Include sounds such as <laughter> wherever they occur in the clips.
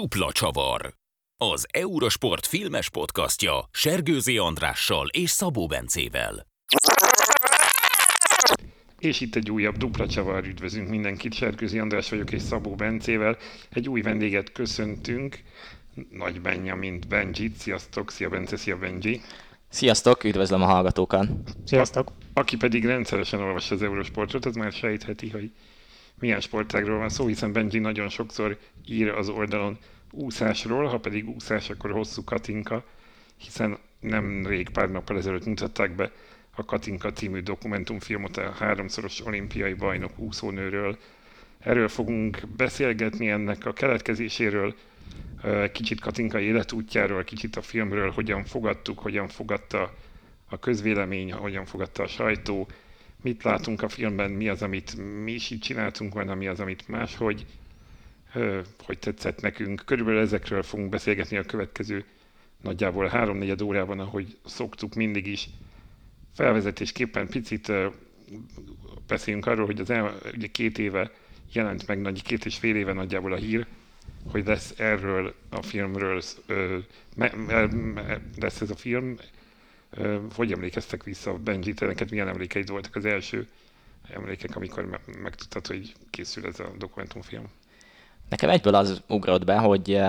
Dupla csavar. Az Eurosport filmes podcastja Sergőzi Andrással és Szabó Bencével. És itt egy újabb dupla csavar, üdvözlünk mindenkit, Serkőzi András vagyok és Szabó Bencével. Egy új vendéget köszöntünk, Nagy mint Benji. Sziasztok, szia Bence, szia Benji. Sziasztok, üdvözlöm a hallgatókat. Sziasztok. A, aki pedig rendszeresen olvassa az Eurosportot, az már sejtheti, hogy milyen sportágról van szó, hiszen Benji nagyon sokszor ír az oldalon úszásról, ha pedig úszás, akkor hosszú Katinka, hiszen nem rég pár nappal ezelőtt mutatták be a Katinka című dokumentumfilmot a háromszoros olimpiai bajnok úszónőről. Erről fogunk beszélgetni ennek a keletkezéséről, kicsit Katinka életútjáról, kicsit a filmről, hogyan fogadtuk, hogyan fogadta a közvélemény, hogyan fogadta a sajtó, mit látunk a filmben, mi az, amit mi is így csináltunk volna, mi az, amit máshogy, hogy tetszett nekünk. Körülbelül ezekről fogunk beszélgetni a következő nagyjából három-negyed órában, ahogy szoktuk mindig is. Felvezetésképpen picit beszéljünk arról, hogy az el, ugye két éve jelent meg, nagy két és fél éve nagyjából a hír, hogy lesz erről a filmről, me, me, me, lesz ez a film, hogy emlékeztek vissza, Benji, te neked milyen emlékeid voltak az első emlékek, amikor megtudtad, hogy készül ez a dokumentumfilm? Nekem egyből az ugrott be, hogy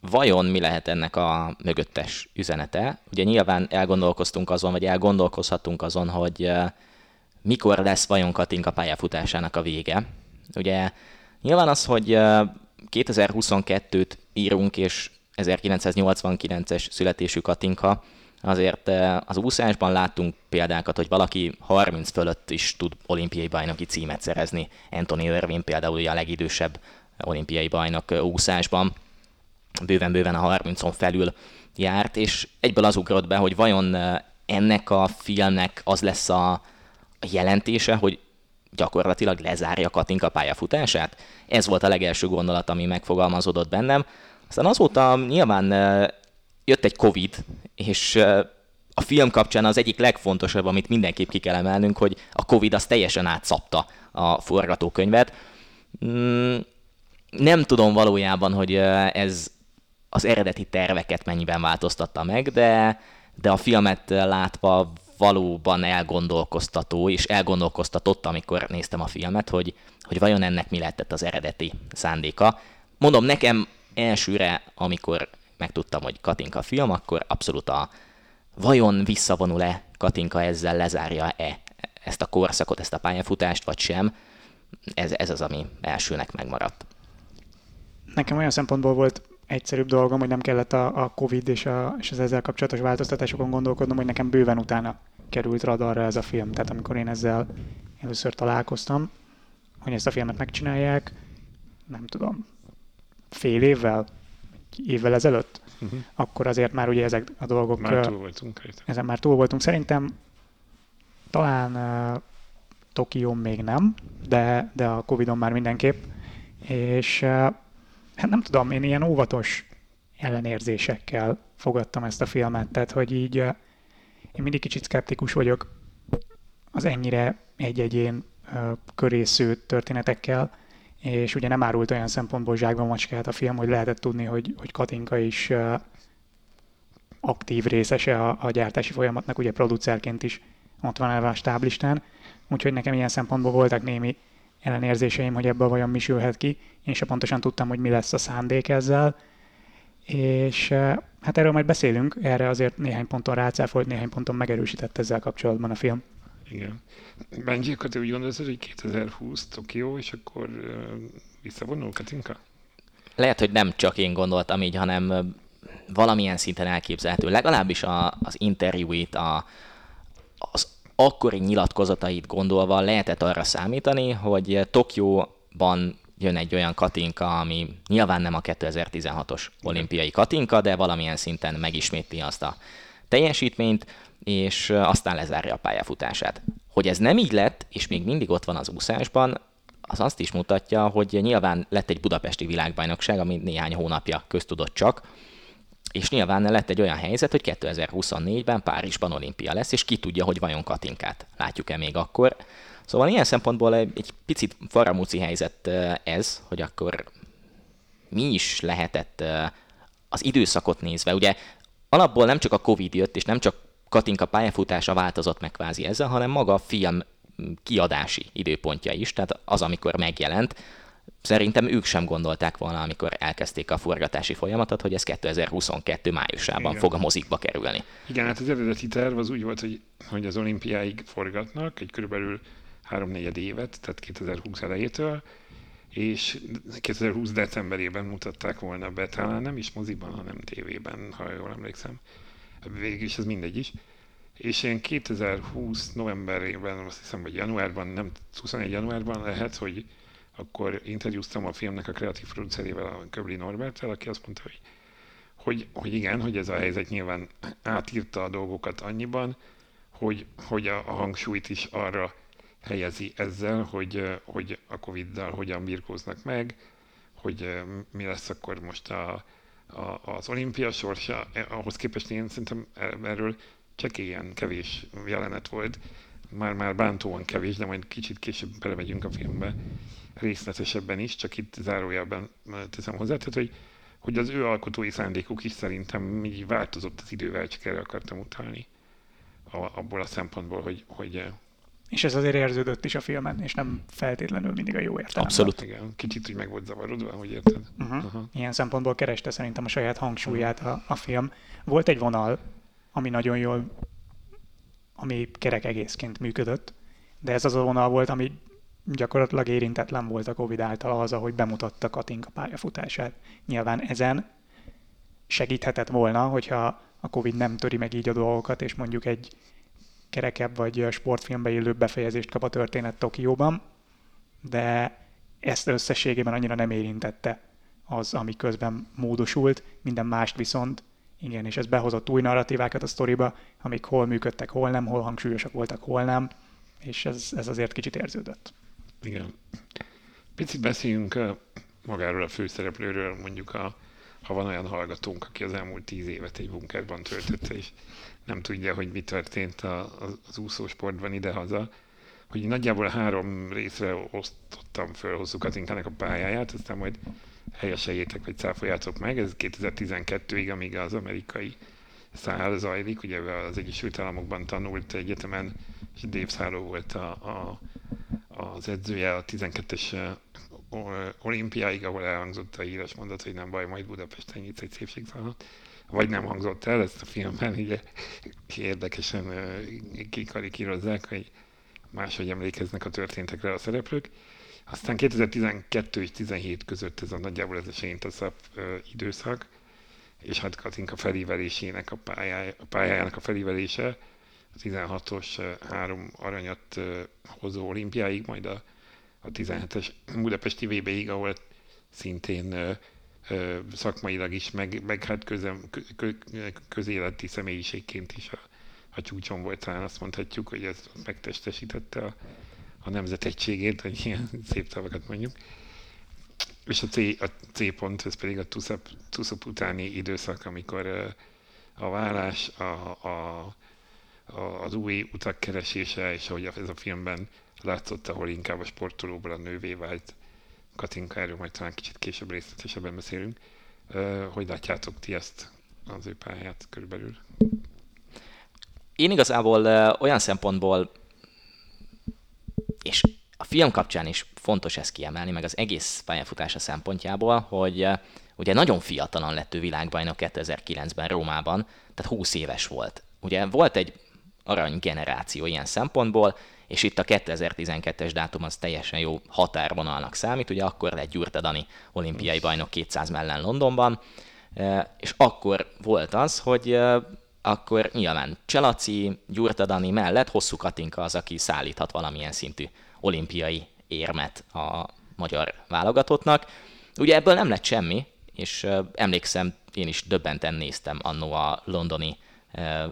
vajon mi lehet ennek a mögöttes üzenete. Ugye nyilván elgondolkoztunk azon, vagy elgondolkozhatunk azon, hogy mikor lesz vajon Katinka pályafutásának a vége. Ugye nyilván az, hogy 2022-t írunk, és 1989-es születésű Katinka, Azért eh, az úszásban láttunk példákat, hogy valaki 30 fölött is tud olimpiai bajnoki címet szerezni. Anthony Irving például a legidősebb olimpiai bajnok eh, úszásban. Bőven-bőven a 30-on felül járt, és egyből az ugrott be, hogy vajon eh, ennek a filmnek az lesz a jelentése, hogy gyakorlatilag lezárja Katinka pályafutását? Ez volt a legelső gondolat, ami megfogalmazódott bennem. Aztán azóta nyilván jött egy Covid, és a film kapcsán az egyik legfontosabb, amit mindenképp ki kell emelnünk, hogy a Covid az teljesen átszapta a forgatókönyvet. Mm, nem tudom valójában, hogy ez az eredeti terveket mennyiben változtatta meg, de, de a filmet látva valóban elgondolkoztató, és elgondolkoztatott, amikor néztem a filmet, hogy, hogy vajon ennek mi lehetett az eredeti szándéka. Mondom, nekem elsőre, amikor megtudtam, hogy Katinka film, akkor abszolút a vajon visszavonul-e Katinka ezzel, lezárja-e ezt a korszakot, ezt a pályafutást, vagy sem, ez, ez az, ami elsőnek megmaradt. Nekem olyan szempontból volt egyszerűbb dolgom, hogy nem kellett a, a Covid és, a, és az ezzel kapcsolatos változtatásokon gondolkodnom, hogy nekem bőven utána került radarra ez a film. Tehát amikor én ezzel először találkoztam, hogy ezt a filmet megcsinálják, nem tudom, fél évvel, évvel ezelőtt, uh-huh. akkor azért már ugye ezek a dolgok... Már túl voltunk. Ezen már túl voltunk. Szerintem talán uh, Tokión még nem, de, de a Covid-on már mindenképp. És uh, hát nem tudom, én ilyen óvatos ellenérzésekkel fogadtam ezt a filmet, tehát hogy így uh, én mindig kicsit szkeptikus vagyok az ennyire egy-egyén uh, körésző történetekkel, és ugye nem árult olyan szempontból zsákba macskát a film, hogy lehetett tudni, hogy, hogy Katinka is aktív részese a, a gyártási folyamatnak, ugye producerként is ott van elve a stáblistán, úgyhogy nekem ilyen szempontból voltak némi ellenérzéseim, hogy ebből vajon mi sülhet ki. Én sem pontosan tudtam, hogy mi lesz a szándék ezzel, és hát erről majd beszélünk, erre azért néhány ponton rácáfolt, néhány ponton megerősített ezzel kapcsolatban a film. Igen. Benji, akkor te úgy gondolod, hogy 2020 Tokió, és akkor uh, visszavonul Katinka? Lehet, hogy nem csak én gondoltam így, hanem valamilyen szinten elképzelhető. Legalábbis a, az interjúit, a, az akkori nyilatkozatait gondolva lehetett arra számítani, hogy Tokióban jön egy olyan Katinka, ami nyilván nem a 2016-os olimpiai Katinka, de valamilyen szinten megismétli azt a teljesítményt, és aztán lezárja a pályafutását. Hogy ez nem így lett, és még mindig ott van az úszásban, az azt is mutatja, hogy nyilván lett egy budapesti világbajnokság, ami néhány hónapja köztudott csak, és nyilván lett egy olyan helyzet, hogy 2024-ben Párizsban olimpia lesz, és ki tudja, hogy vajon Katinkát látjuk-e még akkor. Szóval ilyen szempontból egy, picit faramúci helyzet ez, hogy akkor mi is lehetett az időszakot nézve. Ugye alapból nem csak a Covid jött, és nem csak Katinka pályafutása változott meg kvázi ezzel, hanem maga a film kiadási időpontja is, tehát az, amikor megjelent, Szerintem ők sem gondolták volna, amikor elkezdték a forgatási folyamatot, hogy ez 2022 májusában Igen. fog a mozikba kerülni. Igen, hát az eredeti terv az úgy volt, hogy, hogy az olimpiáig forgatnak, egy körülbelül háromnegyed évet, tehát 2020 elejétől, és 2020 decemberében mutatták volna be, talán nem is moziban, hanem tévében, ha jól emlékszem. Végül is ez mindegy is. És én 2020 novemberében, azt hiszem, vagy januárban, nem 21 januárban lehet, hogy akkor interjúztam a filmnek a kreatív producerével, a Köbli Norbertel, aki azt mondta, hogy, hogy, hogy igen, hogy ez a helyzet nyilván átírta a dolgokat annyiban, hogy, hogy a, a hangsúlyt is arra helyezi ezzel, hogy, hogy a Covid-dal hogyan birkóznak meg, hogy mi lesz akkor most a, az olimpia sorsa. E, ahhoz képest én szerintem erről csekélyen kevés jelenet volt, már-már bántóan kevés, de majd kicsit később belemegyünk a filmbe részletesebben is, csak itt zárójelben teszem hozzá, tehát hogy, hogy az ő alkotói szándékuk is szerintem így változott az idővel, csak erre akartam utalni abból a szempontból, hogy, hogy és ez azért érződött is a filmen, és nem feltétlenül mindig a jó értelemben. Abszolút. Igen, kicsit úgy meg volt zavarodva, hogy érted. Uh-huh. Uh-huh. Ilyen szempontból kereste szerintem a saját hangsúlyát a, a film. Volt egy vonal, ami nagyon jól, ami kerek egészként működött, de ez az a vonal volt, ami gyakorlatilag érintetlen volt a Covid által az, ahogy bemutatta Katinka pályafutását. Nyilván ezen segíthetett volna, hogyha a Covid nem töri meg így a dolgokat, és mondjuk egy kerekebb vagy sportfilmbe illő befejezést kap a történet Tokióban, de ezt összességében annyira nem érintette az, ami közben módosult, minden mást viszont igen, és ez behozott új narratívákat a sztoriba, amik hol működtek, hol nem, hol hangsúlyosak voltak, hol nem, és ez, ez azért kicsit érződött. Igen. Picit beszéljünk magáról a főszereplőről, mondjuk a, ha van olyan hallgatónk, aki az elmúlt tíz évet egy bunkerban töltötte, és nem tudja, hogy mi történt a, az úszósportban idehaza, hogy nagyjából három részre osztottam föl hosszú Katinkának a pályáját, aztán majd helyeseljétek, vagy cáfoljátok meg. Ez 2012-ig, amíg az amerikai szál zajlik, ugye az Egyesült Államokban tanult egyetemen, és Dave Szálló volt a, a, az edzője a 12-es olimpiáig, ahol elhangzott a híres mondat, hogy nem baj, majd Budapesten nyitsz egy szépségszalmat. Vagy nem hangzott el, ezt a filmben ugye érdekesen kikarikírozzák, hogy máshogy emlékeznek a történtekre a szereplők. Aztán 2012 és 17 között ez a nagyjából ez a Séntaszap időszak, és hát Katinka felívelésének a, pályája, a pályájának a felívelése, a 16-os három aranyat hozó olimpiáig, majd a, a 17-es Budapesti VB-ig, ahol szintén szakmailag is, meg, meg hát közem, kö, közéleti személyiségként is a, a csúcson volt, talán azt mondhatjuk, hogy ez megtestesítette a, a nemzet egységét, hogy ilyen <laughs> szép szavakat mondjuk. És a C, a C pont, ez pedig a TUSZAP, TUSZAP utáni időszak, amikor a vállás, a, a, a, az új utak keresése, és ahogy ez a filmben látszott, ahol inkább a sportolóból a nővé vált Katinka, erről majd talán kicsit később részletesebben beszélünk. Hogy látjátok ti ezt az ő pályát körülbelül? Én igazából olyan szempontból, és a film kapcsán is fontos ezt kiemelni, meg az egész pályafutása szempontjából, hogy ugye nagyon fiatalan lett ő világbajnok 2009-ben Rómában, tehát 20 éves volt. Ugye volt egy arany generáció ilyen szempontból, és itt a 2012-es dátum az teljesen jó határvonalnak számít, ugye akkor lett Gyurta Dani olimpiai bajnok 200 mellen Londonban, e, és akkor volt az, hogy e, akkor nyilván Cselaci, Gyurta Dani mellett Hosszú Katinka az, aki szállíthat valamilyen szintű olimpiai érmet a magyar válogatottnak. Ugye ebből nem lett semmi, és e, emlékszem, én is döbbenten néztem annó a londoni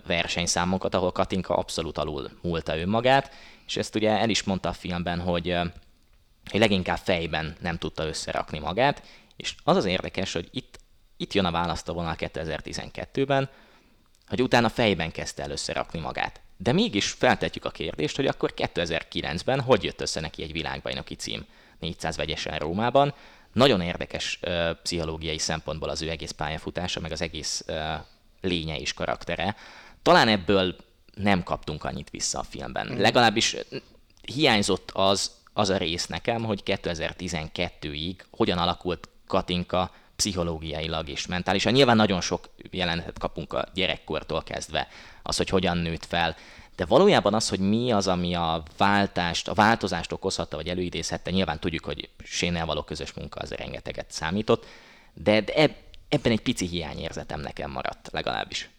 versenyszámokat, ahol Katinka abszolút alul múlta önmagát, és ezt ugye el is mondta a filmben, hogy, hogy leginkább fejben nem tudta összerakni magát, és az az érdekes, hogy itt, itt jön a választóvonal 2012-ben, hogy utána fejben kezdte el összerakni magát. De mégis feltetjük a kérdést, hogy akkor 2009-ben hogy jött össze neki egy világbajnoki cím 400 vegyesen Rómában. nagyon érdekes ö, pszichológiai szempontból az ő egész pályafutása, meg az egész ö, lénye és karaktere. Talán ebből nem kaptunk annyit vissza a filmben. Mm. Legalábbis hiányzott az, az a rész nekem, hogy 2012-ig hogyan alakult Katinka pszichológiailag és mentálisan. Nyilván nagyon sok jelenetet kapunk a gyerekkortól kezdve, az, hogy hogyan nőtt fel, de valójában az, hogy mi az, ami a váltást, a változást okozhatta, vagy előidézhette, nyilván tudjuk, hogy Sénnel való közös munka az rengeteget számított, de, de eb, ebben egy pici hiányérzetem nekem maradt legalábbis.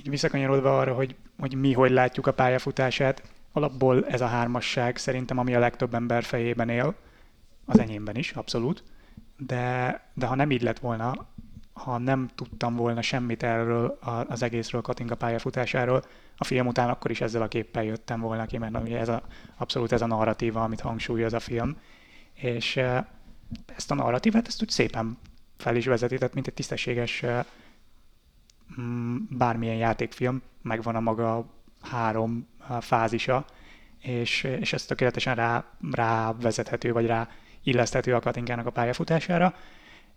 Így visszakanyarodva arra, hogy, hogy mi hogy látjuk a pályafutását, alapból ez a hármasság szerintem, ami a legtöbb ember fejében él, az enyémben is, abszolút, de, de ha nem így lett volna, ha nem tudtam volna semmit erről az egészről Katinka pályafutásáról, a film után akkor is ezzel a képpel jöttem volna ki, mert ugye ez a, abszolút ez a narratíva, amit hangsúlyoz a film. És ezt a narratívát, ezt úgy szépen fel is vezetített, mint egy tisztességes mm, bármilyen játékfilm, megvan a maga három fázisa, és, és ez tökéletesen rá, rá vezethető, vagy rá illeszthető a Katinkának a pályafutására.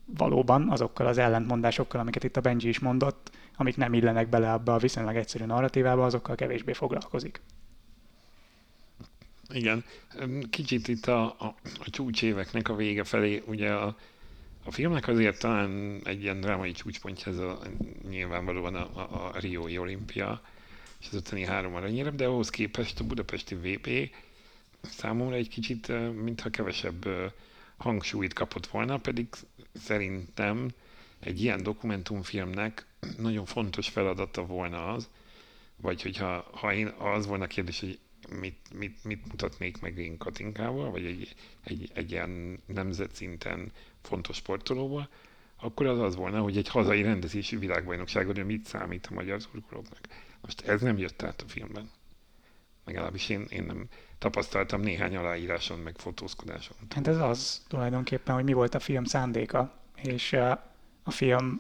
Valóban azokkal az ellentmondásokkal, amiket itt a Benji is mondott, amik nem illenek bele abba a viszonylag egyszerű narratívába, azokkal kevésbé foglalkozik. Igen, kicsit itt a, a, a csúcséveknek a vége felé, ugye a, a filmnek azért talán egy ilyen drámai csúcspontja ez a, nyilvánvalóan a, a, a Riói olimpia, és az 53 aranyérem, de ahhoz képest a budapesti VP számomra egy kicsit, mintha kevesebb hangsúlyt kapott volna, pedig szerintem egy ilyen dokumentumfilmnek nagyon fontos feladata volna az, vagy hogyha ha én az volna a kérdés, hogy mit, mit, mit mutatnék meg én Katinkával, vagy egy, egy, egy ilyen nemzetszinten fontos sportolóval, akkor az az volna, hogy egy hazai rendezési világbajnokságon mit számít a magyar szurkolóknak. Most ez nem jött át a filmben. Legalábbis én, én nem tapasztaltam néhány aláíráson, meg fotózkodáson. Hát ez az tulajdonképpen, hogy mi volt a film szándéka. És a film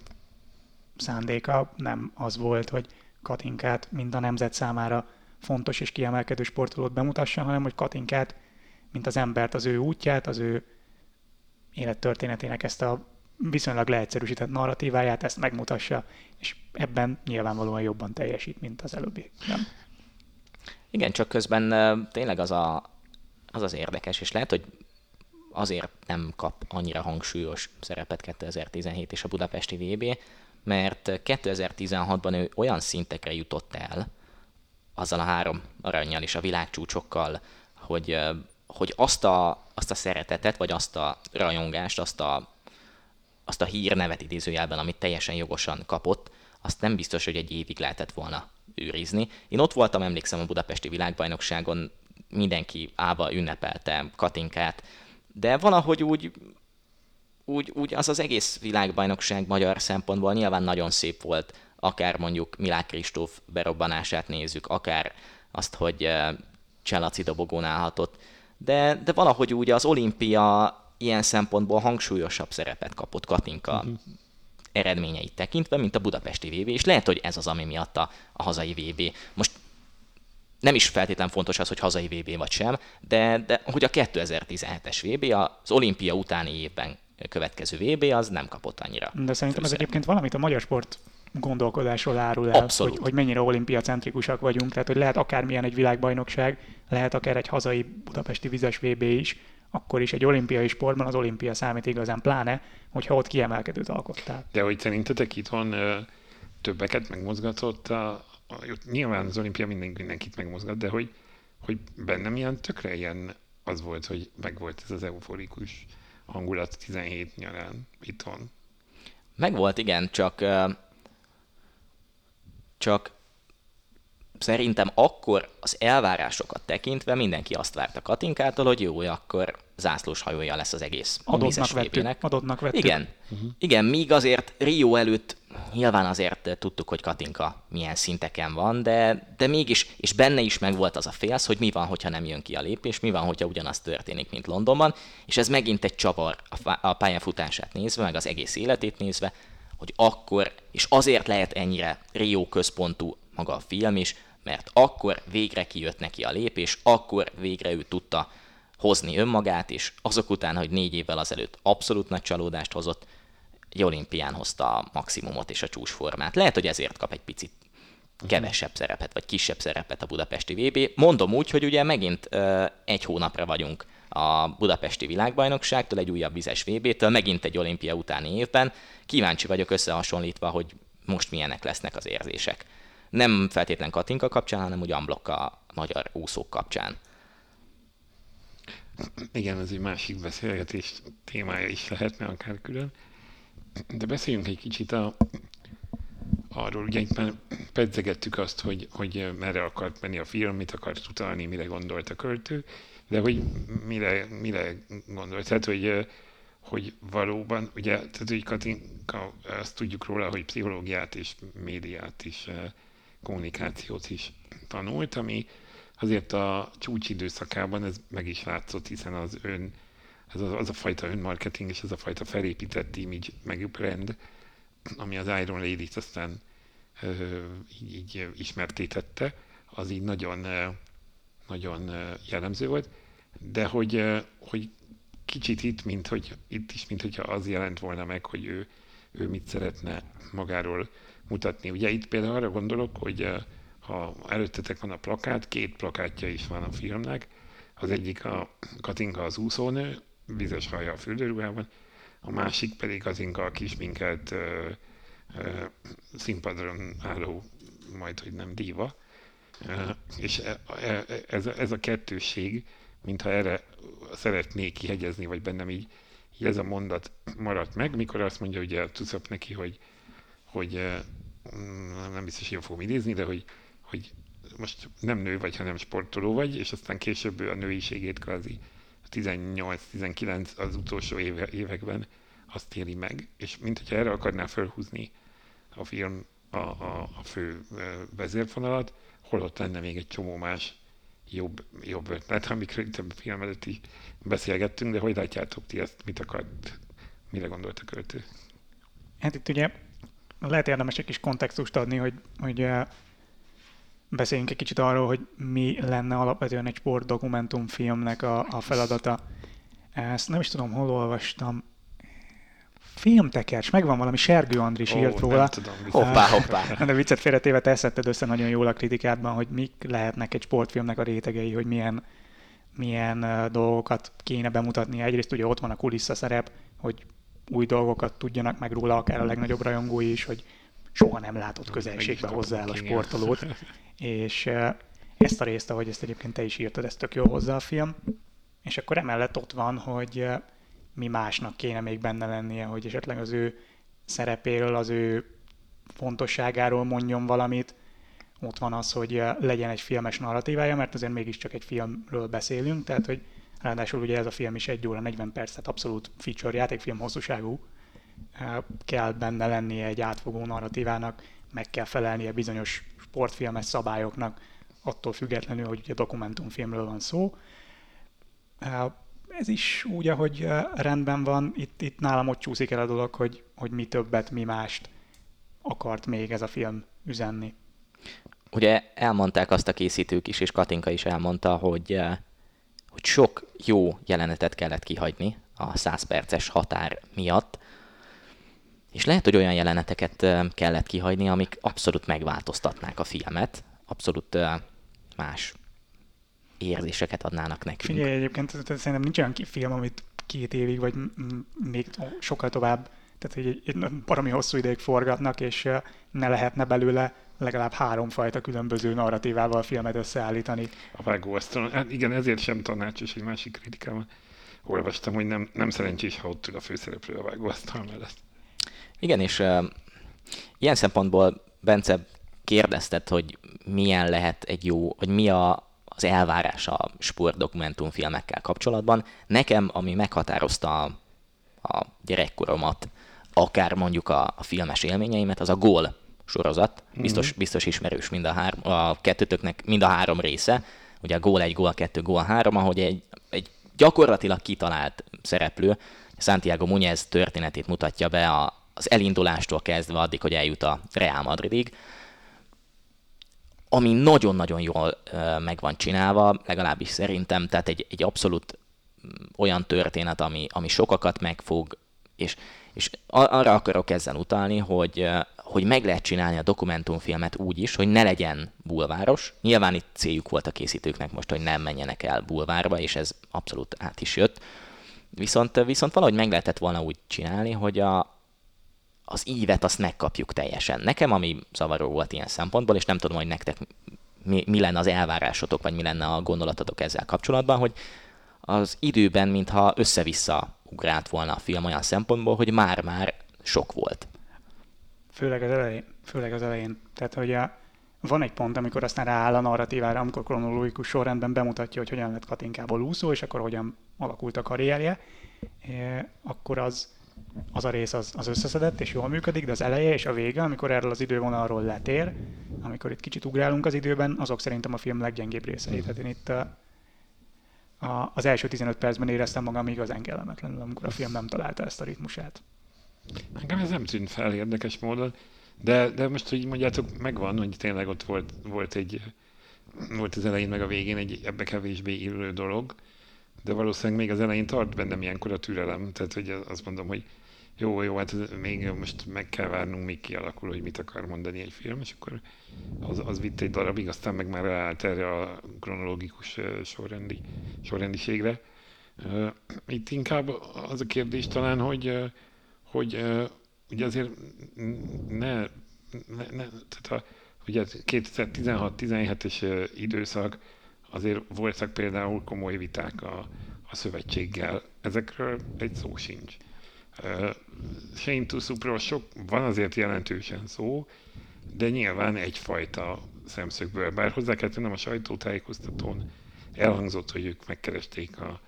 szándéka nem az volt, hogy Katinkát mind a nemzet számára fontos és kiemelkedő sportolót bemutassa, hanem hogy Katinkát, mint az embert, az ő útját, az ő élettörténetének ezt a viszonylag leegyszerűsített narratíváját, ezt megmutassa, és ebben nyilvánvalóan jobban teljesít, mint az előbbi. Nem? Igen, csak közben tényleg az, a, az az érdekes, és lehet, hogy azért nem kap annyira hangsúlyos szerepet 2017 és a budapesti VB, mert 2016-ban ő olyan szintekre jutott el, azzal a három aranyjal és a világcsúcsokkal, hogy, hogy azt, a, azt a szeretetet, vagy azt a rajongást, azt a, azt a hírnevet idézőjelben, amit teljesen jogosan kapott, azt nem biztos, hogy egy évig lehetett volna őrizni. Én ott voltam, emlékszem a budapesti világbajnokságon, mindenki ába ünnepelte Katinkát, de valahogy úgy, úgy, úgy az az egész világbajnokság magyar szempontból nyilván nagyon szép volt, akár mondjuk Milák Kristóf berobbanását nézzük, akár azt, hogy eh, Cselaci dobogón állhatott, de, de valahogy úgy az olimpia ilyen szempontból hangsúlyosabb szerepet kapott Katinka uh-huh. eredményeit tekintve, mint a budapesti VB, és lehet, hogy ez az, ami miatt a, a hazai VB. Most nem is feltétlen fontos az, hogy hazai VB vagy sem, de, de hogy a 2017-es VB az olimpia utáni évben következő VB az nem kapott annyira. De szerintem ez egyébként valamit a magyar sport gondolkodásról árul el, hogy, hogy mennyire olimpiacentrikusak vagyunk, tehát hogy lehet akármilyen egy világbajnokság, lehet akár egy hazai budapesti vizes VB is, akkor is egy olimpiai sportban az olimpia számít igazán, pláne, hogyha ott kiemelkedőt alkottál. De hogy szerintetek itt van többeket megmozgatott a, nyilván az olimpia minden, mindenkit megmozgat, de hogy, hogy bennem ilyen tökre ilyen az volt, hogy megvolt ez az euforikus hangulat 17 nyarán itthon. Megvolt, igen, csak csak szerintem akkor az elvárásokat tekintve mindenki azt várta Katinkától, hogy jó, akkor zászlós hajója lesz az egész adottnak vettük, adottnak vettük. Igen, uh-huh. igen, míg azért Rio előtt nyilván azért tudtuk, hogy Katinka milyen szinteken van, de, de mégis, és benne is megvolt az a félsz, hogy mi van, hogyha nem jön ki a lépés, mi van, hogyha ugyanaz történik, mint Londonban, és ez megint egy csavar a pályafutását nézve, meg az egész életét nézve, hogy akkor, és azért lehet ennyire Rio központú maga a film is, mert akkor végre kijött neki a lépés, akkor végre ő tudta hozni önmagát, és azok után, hogy négy évvel azelőtt abszolút nagy csalódást hozott, egy olimpián hozta a maximumot és a csúcsformát. Lehet, hogy ezért kap egy picit kevesebb szerepet, vagy kisebb szerepet a budapesti VB. Mondom úgy, hogy ugye megint uh, egy hónapra vagyunk a budapesti világbajnokságtól, egy újabb vizes VB-től, megint egy olimpia utáni évben. Kíváncsi vagyok összehasonlítva, hogy most milyenek lesznek az érzések. Nem feltétlen Katinka kapcsán, hanem úgy amblok a magyar úszók kapcsán. Igen, ez egy másik beszélgetés témája is lehetne akár külön. De beszéljünk egy kicsit a, arról, ugye itt már pedzegettük azt, hogy, hogy merre akart menni a film, mit akart utalni, mire gondolt a költő, de hogy mire, mire gondolt, tehát hogy, hogy valóban, ugye, tehát hogy Katinka, azt tudjuk róla, hogy pszichológiát és médiát is, kommunikációt is tanult, ami azért a csúcsidőszakában ez meg is látszott, hiszen az ön, az, az a fajta önmarketing és ez a fajta felépített image meg brand, ami az Iron Lady-t aztán ö, így, így ismertétette, az így nagyon, nagyon jellemző volt, de hogy, hogy kicsit itt, mint hogy itt is, mint hogyha az jelent volna meg, hogy ő, ő mit szeretne magáról mutatni. Ugye itt például arra gondolok, hogy ha előttetek van a plakát, két plakátja is van a filmnek, az egyik a Katinka az úszónő, vizes haja a fürdőruhában, a másik pedig az inka a kisminkelt ö, ö, színpadon álló, majd hogy nem díva. És e, e, ez, ez a kettőség, mintha erre szeretnék kihegyezni, vagy bennem így, így ez a mondat maradt meg, mikor azt mondja ugye a Tuszap neki, hogy, hogy nem biztos, hogy fogom idézni, de hogy, hogy most nem nő vagy, hanem sportoló vagy, és aztán később a nőiségét kvázi 18-19 az utolsó éve, években azt éli meg, és mint hogyha erre akarná felhúzni a film a, a, a fő vezérfonalat, holott lenne még egy csomó más jobb, jobb ötlet, amikről a film előtt beszélgettünk, de hogy látjátok ti ezt, mit akart, mire gondolt a költő? Hát itt ugye lehet érdemes egy kis kontextust adni, hogy, hogy beszéljünk egy kicsit arról, hogy mi lenne alapvetően egy sportdokumentumfilmnek a, a feladata. Ezt nem is tudom, hol olvastam. Filmtekercs, megvan valami, Sergő Andris oh, írt róla. Tudom, hoppá, hoppá. <laughs> De viccet félretéve te eszetted össze nagyon jól a kritikádban, hogy mik lehetnek egy sportfilmnek a rétegei, hogy milyen, milyen uh, dolgokat kéne bemutatni. Egyrészt ugye ott van a kulisszaszerep, hogy új dolgokat tudjanak meg róla, akár a legnagyobb rajongói is, hogy soha nem látott közelségbe hozzá a sportolót. És ezt a részt, ahogy ezt egyébként te is írtad, ezt tök jó hozzá a film. És akkor emellett ott van, hogy mi másnak kéne még benne lennie, hogy esetleg az ő szerepéről, az ő fontosságáról mondjon valamit. Ott van az, hogy legyen egy filmes narratívája, mert azért mégiscsak egy filmről beszélünk, tehát hogy ráadásul ugye ez a film is egy óra 40 percet abszolút feature játékfilm hosszúságú, kell benne lennie egy átfogó narratívának, meg kell felelnie bizonyos sportfilmes szabályoknak, attól függetlenül, hogy ugye dokumentumfilmről van szó. Ez is úgy, ahogy rendben van, itt, itt nálam ott csúszik el a dolog, hogy, hogy mi többet, mi mást akart még ez a film üzenni. Ugye elmondták azt a készítők is, és Katinka is elmondta, hogy, hogy sok jó jelenetet kellett kihagyni a 100 perces határ miatt, és lehet, hogy olyan jeleneteket kellett kihagyni, amik abszolút megváltoztatnák a filmet, abszolút más érzéseket adnának nekünk. Figyelj, egyébként szerintem nincs olyan film, amit két évig, vagy még sokkal tovább, tehát hogy egy, egy baromi hosszú ideig forgatnak, és ne lehetne belőle legalább háromfajta különböző narratívával a filmet összeállítani. A vágóasztalon. Hát igen, ezért sem tanácsos egy másik kritikában. Olvastam, hogy nem, nem szerencsés, ha ott ül a főszereplő a vágóasztal mellett. Igen, és uh, ilyen szempontból Bence kérdezted, hogy milyen lehet egy jó, vagy mi a, az elvárás a sportdokumentumfilmekkel kapcsolatban. Nekem, ami meghatározta a, a gyerekkoromat, akár mondjuk a, a filmes élményeimet, az a Gól sorozat. Biztos, mm-hmm. biztos ismerős mind a, három, a kettőtöknek mind a három része. Ugye a Gól 1, Gól 2, Gól 3, ahogy egy, egy gyakorlatilag kitalált szereplő Santiago Muñez történetét mutatja be a, az elindulástól kezdve addig, hogy eljut a Real Madridig, ami nagyon-nagyon jól meg van csinálva, legalábbis szerintem, tehát egy, egy abszolút olyan történet, ami, ami sokakat megfog, és, és arra akarok ezzel utalni, hogy, hogy meg lehet csinálni a dokumentumfilmet úgy is, hogy ne legyen bulváros. Nyilván itt céljuk volt a készítőknek most, hogy nem menjenek el bulvárba, és ez abszolút át is jött. Viszont, viszont valahogy meg lehetett volna úgy csinálni, hogy a, az ívet azt megkapjuk teljesen. Nekem, ami zavaró volt ilyen szempontból, és nem tudom, hogy nektek mi, mi lenne az elvárásotok, vagy mi lenne a gondolatotok ezzel kapcsolatban, hogy az időben, mintha össze-vissza ugrált volna a film olyan szempontból, hogy már-már sok volt. Főleg az elején. Főleg az elején. Tehát, hogy a, van egy pont, amikor aztán rááll a narratívára, amikor kronológikus sorrendben bemutatja, hogy hogyan lett Katinkából úszó, és akkor hogyan alakult a karrierje, e, akkor az, az a rész az, az összeszedett és jól működik, de az eleje és a vége, amikor erről az idővonalról letér, amikor itt kicsit ugrálunk az időben, azok szerintem a film leggyengébb részei. Tehát én itt a, a, az első 15 percben éreztem magam igazán kellemetlenül, amikor a film nem találta ezt a ritmusát. Nekem ez nem tűnt fel érdekes módon, de, de most, hogy mondjátok, megvan, hogy tényleg ott volt, volt egy volt az elején meg a végén egy ebbe kevésbé illő dolog, de valószínűleg még az elején tart bennem ilyenkor a türelem, tehát hogy azt mondom, hogy jó, jó, hát még most meg kell várnunk, míg kialakul, hogy mit akar mondani egy film, és akkor az, az vitt egy darabig, aztán meg már ráállt erre a kronológikus sorrendi, sorrendiségre. Itt inkább az a kérdés talán, hogy, hogy ugye azért ne, ne, ne tehát a, ugye 2016-17-es időszak azért voltak például komoly viták a, a szövetséggel. Ezekről egy szó sincs. Shane Tussupról sok, van azért jelentősen szó, de nyilván egyfajta szemszögből. Bár hozzá kell tennem a sajtótájékoztatón elhangzott, hogy ők megkeresték a,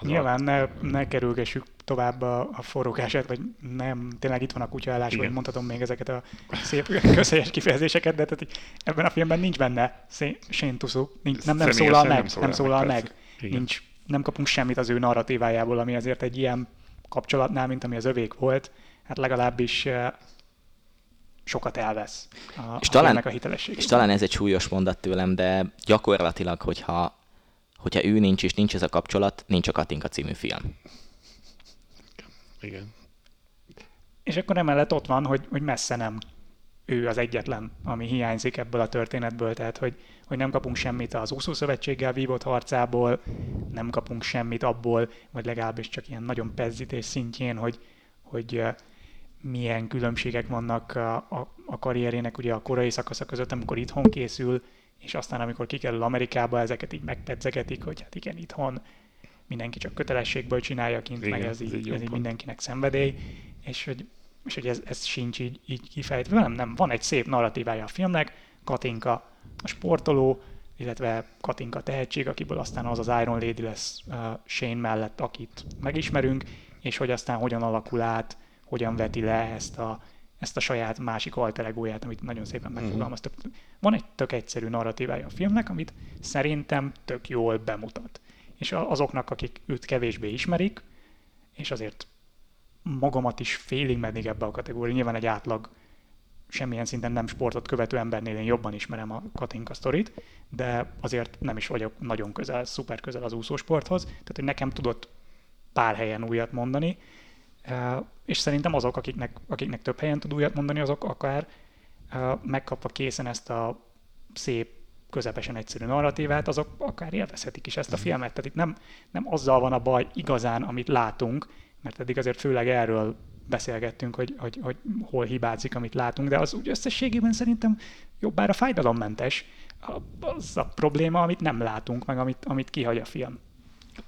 Nyilván ne, ne kerülgessük tovább a, a forrókását, vagy nem, tényleg itt van a kutyaállás, vagy mondhatom még ezeket a szép <laughs> közhelyes kifejezéseket, de tehát ebben a filmben nincs benne Shane Tusu, nincs, nem, nem szólal meg, nem szólal, nem szólal meg, meg. nincs, nem kapunk semmit az ő narratívájából, ami azért egy ilyen kapcsolatnál, mint ami az övék volt, hát legalábbis eh, sokat elvesz a, és a talán, a hitelességét. És talán ez egy súlyos mondat tőlem, de gyakorlatilag, hogyha hogyha ő nincs és nincs ez a kapcsolat, nincs a Katinka című film. Igen. És akkor emellett ott van, hogy, hogy messze nem ő az egyetlen, ami hiányzik ebből a történetből, tehát hogy, hogy nem kapunk semmit az úszószövetséggel vívott harcából, nem kapunk semmit abból, vagy legalábbis csak ilyen nagyon pezzítés szintjén, hogy, hogy milyen különbségek vannak a, a, a karrierének ugye a korai szakasza között, amikor itthon készül, és aztán amikor kikerül Amerikába, ezeket így megpedzegetik, hogy hát igen, itthon mindenki csak kötelességből csinálja kint, igen, meg ez, így, ez így mindenkinek szenvedély, és hogy, és hogy ez, ez sincs így, így kifejtve. Nem, nem, van egy szép narratívája a filmnek, Katinka a sportoló, illetve Katinka tehetség, akiből aztán az az Iron Lady lesz uh, Shane mellett, akit megismerünk, és hogy aztán hogyan alakul át, hogyan veti le ezt a, ezt a saját másik alteregóját, amit nagyon szépen mhm. megfogalmaztak. Uh-huh. Van egy tök egyszerű narratívája a filmnek, amit szerintem tök jól bemutat. És azoknak, akik őt kevésbé ismerik, és azért magamat is félig meddig ebbe a kategória, nyilván egy átlag semmilyen szinten nem sportot követő embernél én jobban ismerem a Katinka sztorit, de azért nem is vagyok nagyon közel, szuper közel az úszósporthoz, tehát hogy nekem tudott pár helyen újat mondani, és szerintem azok, akiknek, akiknek több helyen tud újat mondani, azok akár megkapva készen ezt a szép, közepesen egyszerű narratívát, azok akár élvezhetik is ezt a mhm. filmet. Tehát itt nem, nem azzal van a baj igazán, amit látunk, mert eddig azért főleg erről beszélgettünk, hogy, hogy, hogy hol hibázik, amit látunk, de az úgy összességében szerintem jobbára fájdalommentes. Az a probléma, amit nem látunk, meg amit, amit kihagy a film.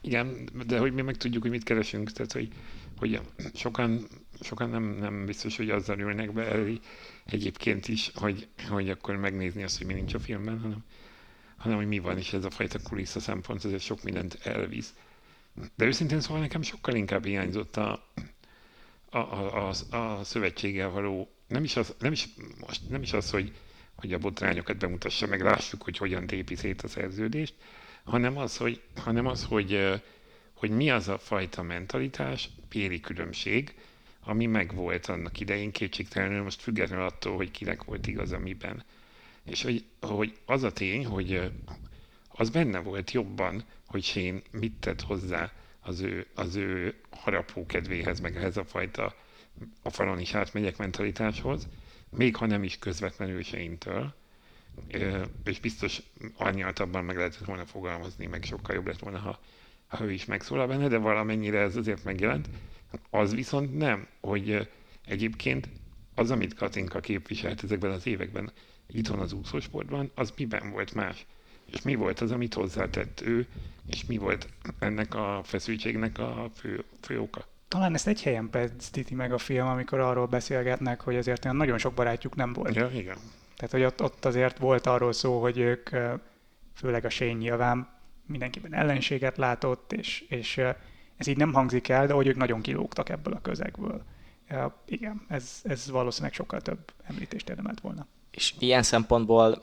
Igen, de hogy mi meg tudjuk, hogy mit keresünk, tehát hogy hogy sokan, sokan nem, nem biztos, hogy azzal ülnek be elé egyébként is, hogy, hogy akkor megnézni azt, hogy mi nincs a filmben, hanem, hanem hogy mi van, és ez a fajta kulissza szempont, ez sok mindent elvisz. De őszintén szóval nekem sokkal inkább hiányzott a, a, a, a, a szövetséggel való, nem is az, nem is, most, nem is az hogy, hogy a botrányokat bemutassa, meg lássuk, hogy hogyan tépi szét a szerződést, hanem az, hogy, hanem az, hogy, hogy mi az a fajta mentalitás, péri különbség, ami megvolt annak idején kétségtelenül, most függetlenül attól, hogy kinek volt igaz amiben. És hogy, hogy az a tény, hogy az benne volt jobban, hogy én mit tett hozzá az ő, az ő harapó kedvéhez, meg ehhez a fajta a falon is átmegyek mentalitáshoz, még ha nem is közvetlenül seintől, és biztos árnyaltabban meg lehetett volna fogalmazni, meg sokkal jobb lett volna, ha, ha ő is megszólal benne, de valamennyire ez azért megjelent. Az viszont nem, hogy egyébként az, amit Katinka képviselt ezekben az években itthon az úszósportban, az miben volt más? És mi volt az, amit hozzátett ő, és mi volt ennek a feszültségnek a fő, fő oka? Talán ezt egy helyen pedzíti meg a film, amikor arról beszélgetnek, hogy azért olyan nagyon sok barátjuk nem volt. Ja, igen. Tehát, hogy ott, ott azért volt arról szó, hogy ők, főleg a Shane nyilván mindenkiben ellenséget látott, és, és ez így nem hangzik el, de hogy ők nagyon kilógtak ebből a közegből. Ja, igen, ez, ez valószínűleg sokkal több említést érdemelt volna. És ilyen szempontból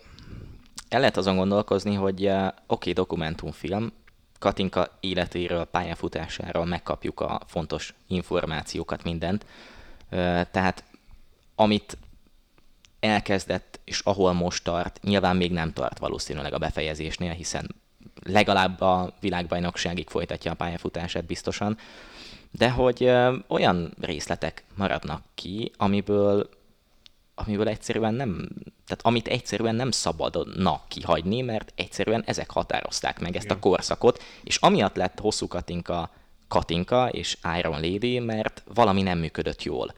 el lehet azon gondolkozni, hogy oké, okay, dokumentumfilm, Katinka életéről, pályafutásáról megkapjuk a fontos információkat, mindent. Tehát amit elkezdett, és ahol most tart, nyilván még nem tart valószínűleg a befejezésnél, hiszen legalább a világbajnokságig folytatja a pályafutását biztosan, de hogy ö, olyan részletek maradnak ki, amiből amiből egyszerűen nem, tehát amit egyszerűen nem szabadna kihagyni, mert egyszerűen ezek határozták meg ezt Igen. a korszakot, és amiatt lett hosszú Katinka Katinka és Iron Lady, mert valami nem működött jól.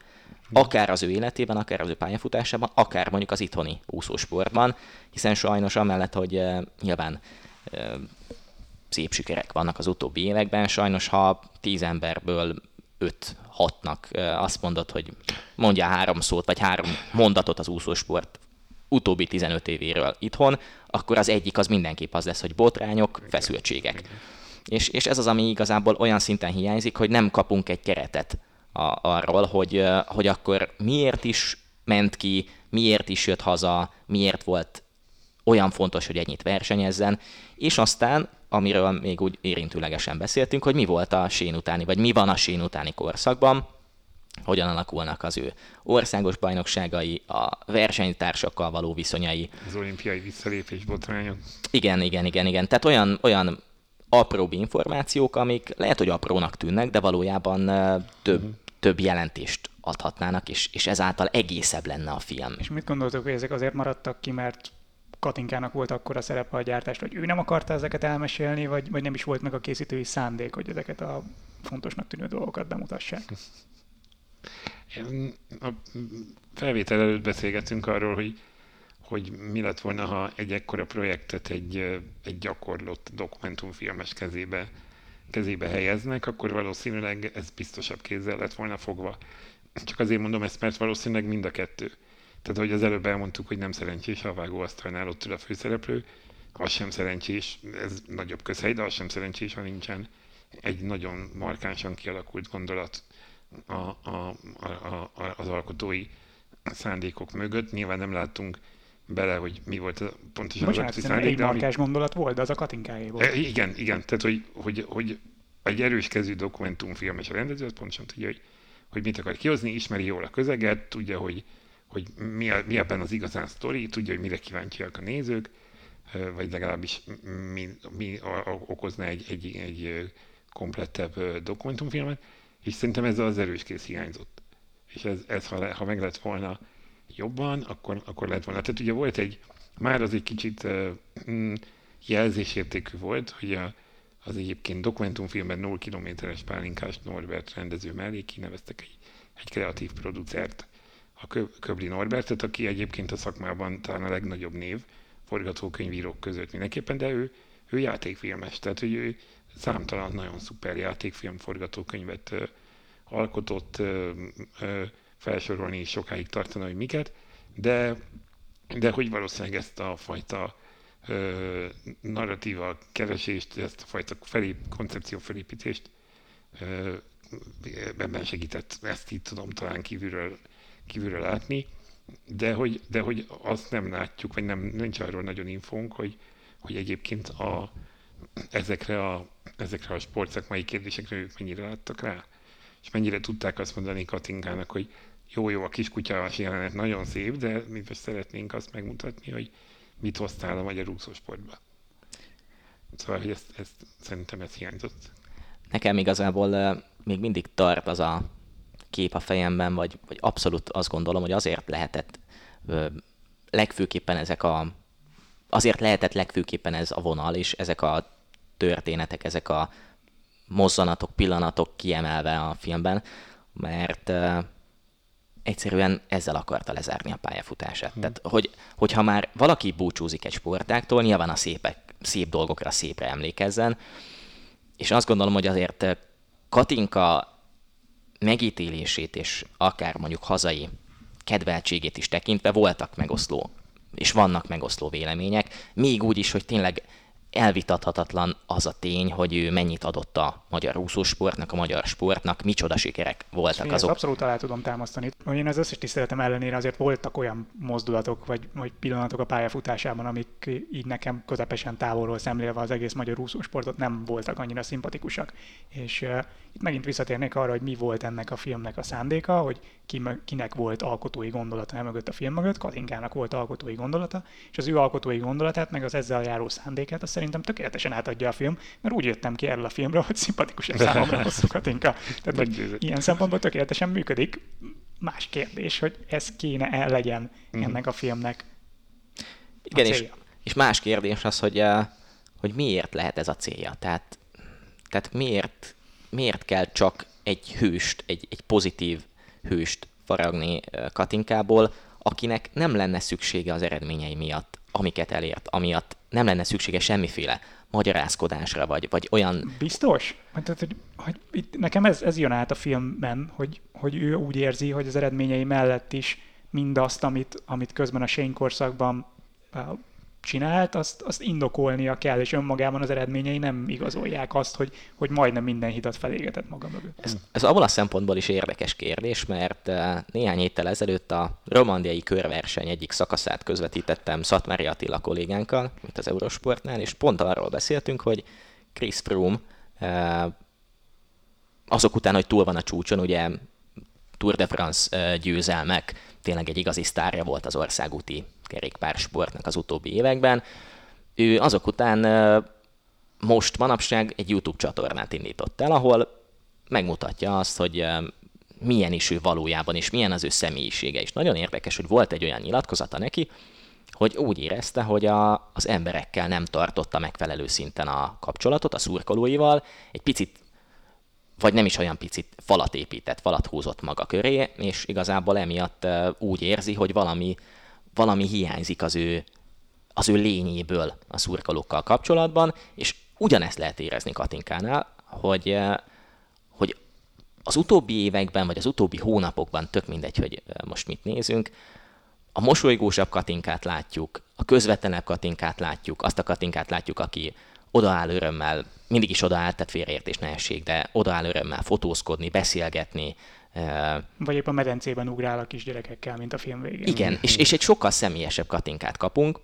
Akár az ő életében, akár az ő pályafutásában, akár mondjuk az itthoni úszósportban, hiszen sajnos amellett, hogy uh, nyilván uh, szép sikerek vannak az utóbbi években, sajnos ha tíz emberből öt hatnak azt mondod, hogy mondja három szót, vagy három mondatot az úszósport utóbbi 15 évéről itthon, akkor az egyik az mindenképp az lesz, hogy botrányok, feszültségek. És, és ez az, ami igazából olyan szinten hiányzik, hogy nem kapunk egy keretet a, arról, hogy, hogy akkor miért is ment ki, miért is jött haza, miért volt olyan fontos, hogy ennyit versenyezzen, és aztán amiről még úgy érintőlegesen beszéltünk, hogy mi volt a sén utáni, vagy mi van a sén utáni korszakban, hogyan alakulnak az ő országos bajnokságai, a versenytársakkal való viszonyai. Az olimpiai visszalépés botrányok. Igen, igen, igen, igen. Tehát olyan, olyan apróbb információk, amik lehet, hogy aprónak tűnnek, de valójában több, uh-huh. több jelentést adhatnának, és, és ezáltal egészebb lenne a film. És mit gondoltok, hogy ezek azért maradtak ki, mert Katinkának volt akkor a szerepe a gyártást, hogy ő nem akarta ezeket elmesélni, vagy, vagy nem is volt meg a készítői szándék, hogy ezeket a fontosnak tűnő dolgokat bemutassák? A felvétel előtt beszélgetünk arról, hogy, hogy mi lett volna, ha egy ekkora projektet egy, egy gyakorlott dokumentumfilmes kezébe, kezébe helyeznek, akkor valószínűleg ez biztosabb kézzel lett volna fogva. Csak azért mondom ezt, mert valószínűleg mind a kettő tehát, hogy az előbb elmondtuk, hogy nem szerencsés a vágóasztalnál ott ül a főszereplő, az sem szerencsés, ez nagyobb közhely, de az sem szerencsés, ha nincsen egy nagyon markánsan kialakult gondolat a, a, a, a, az alkotói szándékok mögött. Nyilván nem láttunk bele, hogy mi volt a pontosan Bocsánat, az szándék. egy markás ami... gondolat volt, de az a katinkáé volt. E, igen, igen, tehát hogy, hogy, hogy egy erős kezű dokumentumfilmes rendező, az pontosan tudja, hogy, hogy mit akar kihozni, ismeri jól a közeget, tudja, hogy, hogy mi, a, mi ebben az igazán sztori, tudja, hogy mire kíváncsiak a nézők, vagy legalábbis mi, mi okozna egy, egy, egy komplettebb dokumentumfilmet, és szerintem ez az erős kész hiányzott. És ez, ez ha, ha meg lett volna jobban, akkor, akkor lett volna. Tehát ugye volt egy, már az egy kicsit uh, jelzésértékű volt, hogy a, az egyébként dokumentumfilmben 0 kilométeres pálinkás Norbert rendező mellé kineveztek egy, egy kreatív producert, a Köbli Norbertet, aki egyébként a szakmában talán a legnagyobb név, forgatókönyvírók között mindenképpen, de ő, ő játékfilmes, tehát hogy ő számtalan nagyon szuper játékfilm forgatókönyvet ö, alkotott, ö, ö, felsorolni is sokáig tartana, hogy miket, de, de hogy valószínűleg ezt a fajta ö, narratíva keresést, ezt a fajta felép, koncepció felépítést ö, ebben segített, ezt így tudom talán kívülről kívülről látni, de hogy, de hogy azt nem látjuk, vagy nem, nincs arról nagyon infónk, hogy, hogy egyébként a, ezekre, a, ezekre a sportszakmai kérdésekre ők mennyire láttak rá, és mennyire tudták azt mondani Katinkának, hogy jó, jó, a kiskutyás jelenet nagyon szép, de mi most szeretnénk azt megmutatni, hogy mit hoztál a magyar úszósportba. Szóval, hogy ezt, ezt, szerintem ez hiányzott. nekem igazából még mindig tart az a kép a fejemben, vagy, vagy abszolút azt gondolom, hogy azért lehetett legfőképpen ezek a azért lehetett legfőképpen ez a vonal, és ezek a történetek, ezek a mozzanatok, pillanatok kiemelve a filmben, mert uh, egyszerűen ezzel akarta lezárni a pályafutását. Hmm. Tehát, hogy, hogyha már valaki búcsúzik egy sportáktól, nyilván a szépek, szép dolgokra szépre emlékezzen, és azt gondolom, hogy azért Katinka megítélését és akár mondjuk hazai kedveltségét is tekintve voltak megoszló, és vannak megoszló vélemények, még úgy is, hogy tényleg elvitathatatlan az a tény, hogy ő mennyit adott a magyar úszósportnak, a magyar sportnak, micsoda sikerek voltak azok. abszolút alá tudom támasztani. Én az összes tiszteletem ellenére azért voltak olyan mozdulatok, vagy, vagy pillanatok a pályafutásában, amik így nekem közepesen távolról szemlélve az egész magyar úszósportot nem voltak annyira szimpatikusak. És uh, itt megint visszatérnék arra, hogy mi volt ennek a filmnek a szándéka, hogy ki, kinek volt alkotói gondolata mögött a film mögött, Katinkának volt alkotói gondolata, és az ő alkotói gondolatát, meg az ezzel járó szándékát, azt szerintem tökéletesen átadja a film, mert úgy jöttem ki erről a filmről, hogy szimpatikus egy számomra <laughs> hosszú Katinka. Tehát, hogy ilyen szempontból tökéletesen működik. Más kérdés, hogy ez kéne el legyen mm. ennek a filmnek Igen, és, és más kérdés az, hogy, uh, hogy miért lehet ez a célja. Tehát, tehát miért, miért kell csak egy hőst, egy, egy pozitív hőst faragni Katinkából, akinek nem lenne szüksége az eredményei miatt, amiket elért, amiatt nem lenne szüksége semmiféle magyarázkodásra, vagy, vagy olyan... Biztos? Tehát, hogy, hogy nekem ez, ez jön át a filmben, hogy, hogy ő úgy érzi, hogy az eredményei mellett is mindazt, amit, amit közben a Shane csinált, azt, azt indokolnia kell, és önmagában az eredményei nem igazolják azt, hogy, hogy majdnem minden hitat felégetett maga mögött. Ez, ez abban a szempontból is érdekes kérdés, mert eh, néhány héttel ezelőtt a romandiai körverseny egyik szakaszát közvetítettem Szatmári Attila kollégánkkal, mint az Eurosportnál, és pont arról beszéltünk, hogy Chris Froome eh, azok után, hogy túl van a csúcson, ugye Tour de France győzelmek, tényleg egy igazi sztárja volt az országúti kerékpársportnak az utóbbi években. Ő azok után most manapság egy YouTube csatornát indított el, ahol megmutatja azt, hogy milyen is ő valójában, és milyen az ő személyisége is. Nagyon érdekes, hogy volt egy olyan nyilatkozata neki, hogy úgy érezte, hogy a, az emberekkel nem tartotta megfelelő szinten a kapcsolatot, a szurkolóival, egy picit, vagy nem is olyan picit falat épített, falat húzott maga köré, és igazából emiatt úgy érzi, hogy valami valami hiányzik az ő, az ő lényéből a szurkolókkal kapcsolatban, és ugyanezt lehet érezni Katinkánál, hogy, hogy az utóbbi években, vagy az utóbbi hónapokban, tök mindegy, hogy most mit nézünk, a mosolygósabb Katinkát látjuk, a közvetlenebb Katinkát látjuk, azt a Katinkát látjuk, aki odaáll örömmel, mindig is odaáll, tehát félreértés ne essék, de odaáll örömmel fotózkodni, beszélgetni, vagy épp a medencében ugrál a kisgyerekekkel, mint a film végén. Igen, és, és egy sokkal személyesebb katinkát kapunk,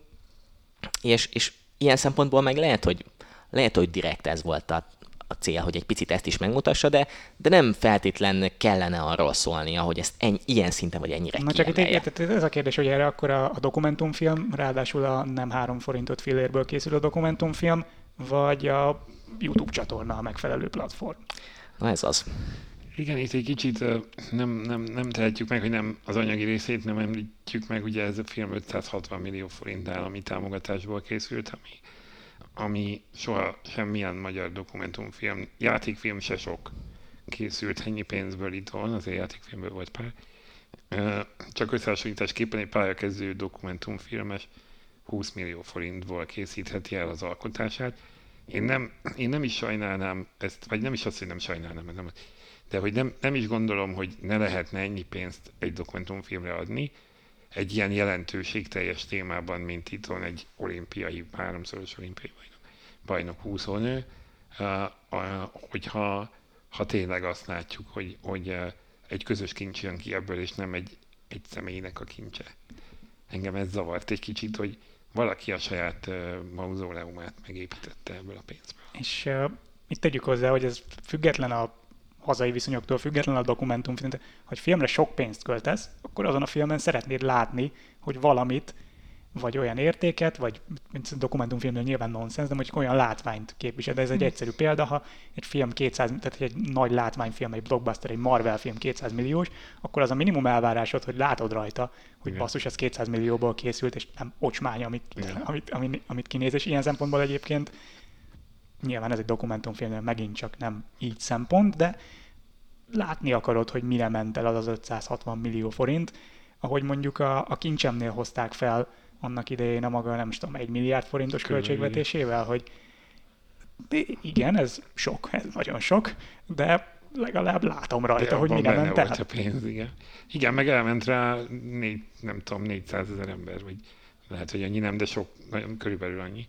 és, és ilyen szempontból meg lehet, hogy, lehet, hogy direkt ez volt a, a cél, hogy egy picit ezt is megmutassa, de, de nem feltétlen kellene arról szólni, hogy ezt ennyi, ilyen szinten vagy ennyire Na csak itt ez a kérdés, hogy erre akkor a, a dokumentumfilm, ráadásul a nem három forintot fillérből készül a dokumentumfilm, vagy a YouTube csatorna a megfelelő platform. Na ez az. Igen, itt egy kicsit nem, nem, nem tehetjük meg, hogy nem az anyagi részét nem említjük meg, ugye ez a film 560 millió forint állami támogatásból készült, ami, ami soha semmilyen magyar dokumentumfilm, játékfilm se sok készült ennyi pénzből itthon, azért játékfilmből volt pár. Csak összehasonlításképpen egy pályakezdő dokumentumfilmes 20 millió forintból készítheti el az alkotását. Én nem, én nem is sajnálnám ezt, vagy nem is azt, hogy nem sajnálnám, nem, de hogy nem, nem is gondolom, hogy ne lehetne ennyi pénzt egy dokumentumfilmre adni, egy ilyen jelentőségteljes témában, mint itt van egy olimpiai, háromszoros olimpiai bajnok, bajnok úszónő, hogyha ha tényleg azt látjuk, hogy, hogy egy közös kincs jön ki ebből, és nem egy, egy személynek a kincse. Engem ez zavart egy kicsit, hogy valaki a saját uh, mauzóleumát megépítette ebből a pénzből. És uh, itt tegyük hozzá, hogy ez független a hazai viszonyoktól független a dokumentumfilm, hogy filmre sok pénzt költesz, akkor azon a filmen szeretnéd látni, hogy valamit vagy olyan értéket, vagy mint dokumentumfilmnél nyilván nonsens, de mondjuk olyan látványt képvisel. De ez egy hmm. egyszerű példa, ha egy film 200, tehát egy nagy látványfilm, egy blockbuster, egy Marvel film 200 milliós, akkor az a minimum elvárásod, hogy látod rajta, hogy Igen. basszus, ez 200 millióból készült, és nem ocsmány, amit, amit, amit, amit kinéz, és ilyen szempontból egyébként nyilván ez egy dokumentumfilm, megint csak nem így szempont, de látni akarod, hogy mire ment el az az 560 millió forint, ahogy mondjuk a, a kincsemnél hozták fel annak idején a maga, nem is tudom, egy milliárd forintos Körülbelül. költségvetésével, hogy igen, ez sok, ez nagyon sok, de legalább látom rajta, de hogy mire ment el. a pénz, igen. Igen, meg elment rá négy, nem tudom, 400 ezer ember, vagy lehet, hogy annyi nem, de sok, nagyon körülbelül annyi.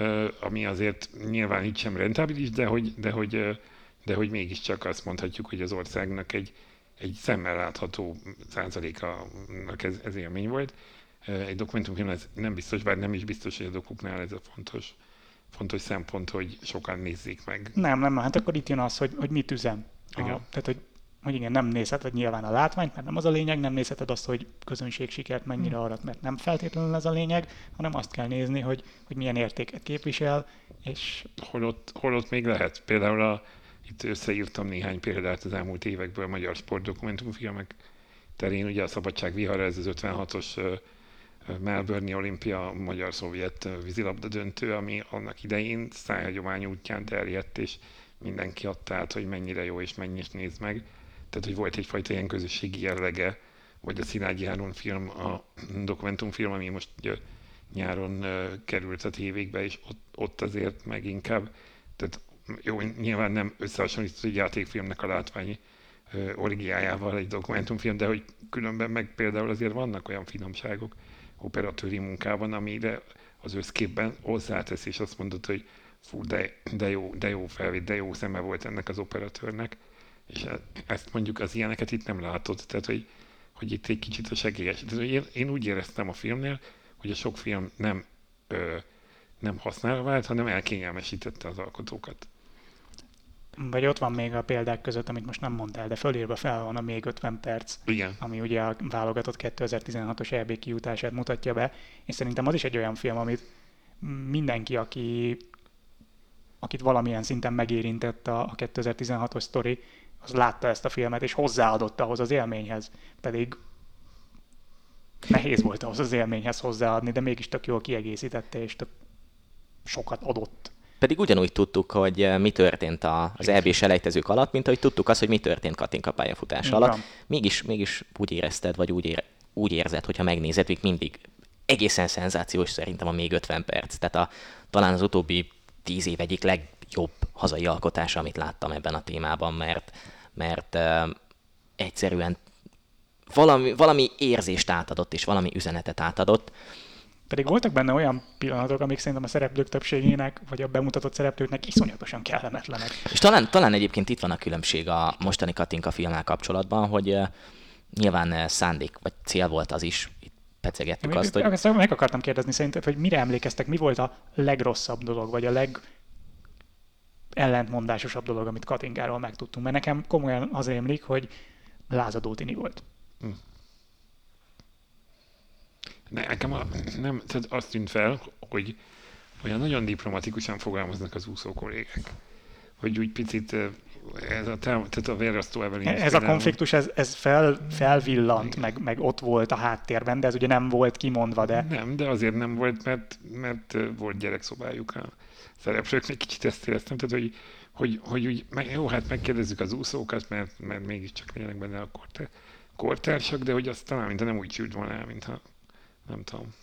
Uh, ami azért nyilván így sem rentábilis, de hogy, de hogy, de hogy mégiscsak azt mondhatjuk, hogy az országnak egy, egy szemmel látható százalékanak ez, ez élmény volt egy dokumentumfilm, ez nem biztos, bár nem is biztos, hogy a dokuknál ez a fontos, fontos szempont, hogy sokan nézzék meg. Nem, nem, hát akkor itt jön az, hogy, hogy mit üzem. Igen. A, tehát, hogy, hogy igen, nem nézheted nyilván a látványt, mert nem az a lényeg, nem nézheted azt, hogy közönség sikert mennyire hmm. arat, mert nem feltétlenül ez a lényeg, hanem azt kell nézni, hogy, hogy milyen értéket képvisel, és... Holott, holott még lehet. Például a, itt összeírtam néhány példát az elmúlt évekből a magyar sportdokumentumfilmek terén, ugye a Szabadság vihara, ez az 56-os Melbourne olimpia magyar-szovjet vízilabda döntő, ami annak idején szájhagyomány útján terjedt, és mindenki adta át, hogy mennyire jó és mennyit néz meg. Tehát, hogy volt egyfajta ilyen közösségi jellege, vagy a Szilágyi Áron film, a dokumentumfilm, ami most ugye, nyáron került a tévékbe, és ott, ott azért meg inkább, tehát jó, nyilván nem összehasonlított egy játékfilmnek a látványi origiájával egy dokumentumfilm, de hogy különben meg például azért vannak olyan finomságok, operatőri munkában, amire az összképben hozzátesz, és azt mondod, hogy fú, de, de, jó, de jó felvétel, de jó szeme volt ennek az operatőrnek, és e, ezt mondjuk az ilyeneket itt nem látod, tehát hogy, hogy itt egy kicsit a segélyes. Tehát, én, én úgy éreztem a filmnél, hogy a sok film nem, ö, nem használva vált, hanem elkényelmesítette az alkotókat. Vagy ott van még a példák között, amit most nem mondtál, de fölírva fel van a még 50 perc, Igen. ami ugye a válogatott 2016-os EB kijutását mutatja be, és szerintem az is egy olyan film, amit mindenki, aki, akit valamilyen szinten megérintett a, a 2016-os sztori, az látta ezt a filmet, és hozzáadott ahhoz az élményhez. Pedig nehéz volt ahhoz az élményhez hozzáadni, de mégis tök jól kiegészítette, és tök sokat adott pedig ugyanúgy tudtuk, hogy eh, mi történt az EB-s elejtezők alatt, mint ahogy tudtuk azt, hogy mi történt Katinka pályafutása alatt. Mégis, mégis úgy érezted, vagy úgy, ére, úgy érzed, hogyha megnézed, még mindig egészen szenzációs szerintem a még 50 perc. Tehát a, talán az utóbbi 10 év egyik legjobb hazai alkotása, amit láttam ebben a témában, mert, mert uh, egyszerűen valami, valami érzést átadott, és valami üzenetet átadott, pedig voltak benne olyan pillanatok, amik szerintem a szereplők többségének, vagy a bemutatott szereplőknek iszonyatosan kellemetlenek. És talán, talán egyébként itt van a különbség a mostani Katinka filmmel kapcsolatban, hogy nyilván szándék vagy cél volt az is, itt pecegettük azt, hogy... Meg akartam kérdezni szerinted, hogy mire emlékeztek, mi volt a legrosszabb dolog, vagy a leg ellentmondásosabb dolog, amit Katingáról megtudtunk. Mert nekem komolyan az emlék, hogy lázadó tini volt. Hm. Nekem a, nem, tehát azt tűnt fel, hogy olyan nagyon diplomatikusan fogalmaznak az úszó kollégák. Hogy úgy picit ez a, tehát a vérrasztó Evelyn. Ez a konfliktus, ez, ez fel, felvillant, meg, meg ott volt a háttérben, de ez ugye nem volt kimondva, de... Nem, de azért nem volt, mert, mert volt gyerekszobájuk a szereplőknek, kicsit ezt éreztem, tehát hogy, hogy, hogy úgy, meg, jó, hát megkérdezzük az úszókat, mert, mert mégiscsak legyenek benne a kortársak, de hogy azt talán, mintha nem úgy sült volna el, mintha nem tudom.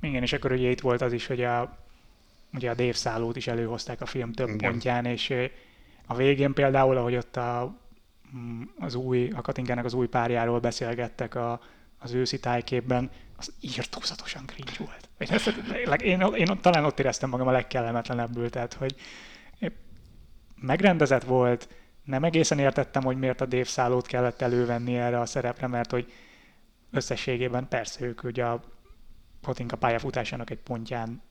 Igen, és akkor ugye itt volt az is, hogy a, ugye a Dave szállót is előhozták a film több Igen. pontján, és a végén például, ahogy ott a, mm, az új, a Katinkának az új párjáról beszélgettek a, az őszi tájképben, az írtózatosan cringe volt. Én, ezt, én, én, talán ott éreztem magam a legkellemetlenebbül, tehát hogy megrendezett volt, nem egészen értettem, hogy miért a Dave szállót kellett elővenni erre a szerepre, mert hogy összességében persze ők ugye a Hotinka pályafutásának egy pontján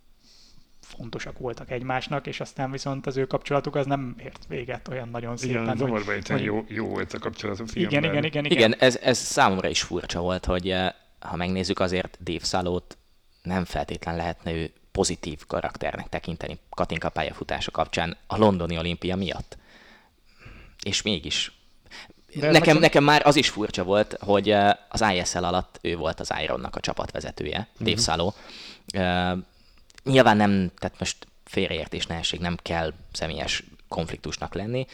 fontosak voltak egymásnak, és aztán viszont az ő kapcsolatuk az nem ért véget olyan nagyon szépen. Igen, zavarba hogy, hogy jó, jó volt a kapcsolat a filmben. Igen, igen, igen. Igen, igen ez, ez számomra is furcsa volt, hogy eh, ha megnézzük azért Dave Szalót nem feltétlen lehetne ő pozitív karakternek tekinteni Katinka pályafutása kapcsán a londoni olimpia miatt. És mégis. Nekem, nekem, nekem már az is furcsa volt, hogy eh, az ISL alatt ő volt az Ironnak a csapatvezetője, mm-hmm. Dave Száló. Uh, nyilván nem, tehát most félreértés nehesség nem kell személyes konfliktusnak lenni,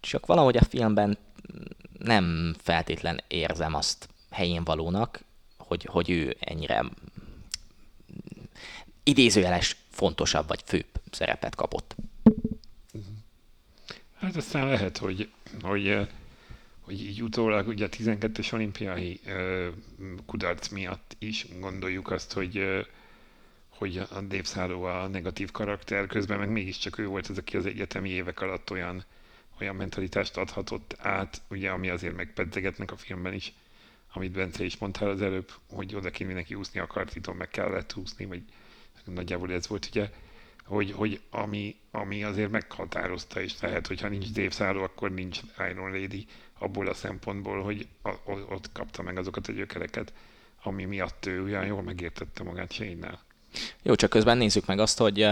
csak valahogy a filmben nem feltétlen érzem azt helyén valónak, hogy, hogy ő ennyire idézőjeles fontosabb vagy főbb szerepet kapott. Hát aztán lehet, hogy, hogy, hogy így utólag ugye a 12-es olimpiai kudarc miatt is gondoljuk azt, hogy hogy a Dave a negatív karakter, közben meg mégiscsak ő volt az, aki az egyetemi évek alatt olyan, olyan mentalitást adhatott át, ugye, ami azért megpedzegetnek a filmben is, amit Bence is mondtál az előbb, hogy oda kéne mindenki úszni akart, itt meg kellett úszni, vagy nagyjából ez volt ugye, hogy, hogy ami, ami azért meghatározta, és lehet, hogyha nincs Dave Szálló, akkor nincs Iron Lady abból a szempontból, hogy a, ott kapta meg azokat a gyökereket, ami miatt ő olyan jól megértette magát shane Jó, csak közben nézzük meg azt, hogy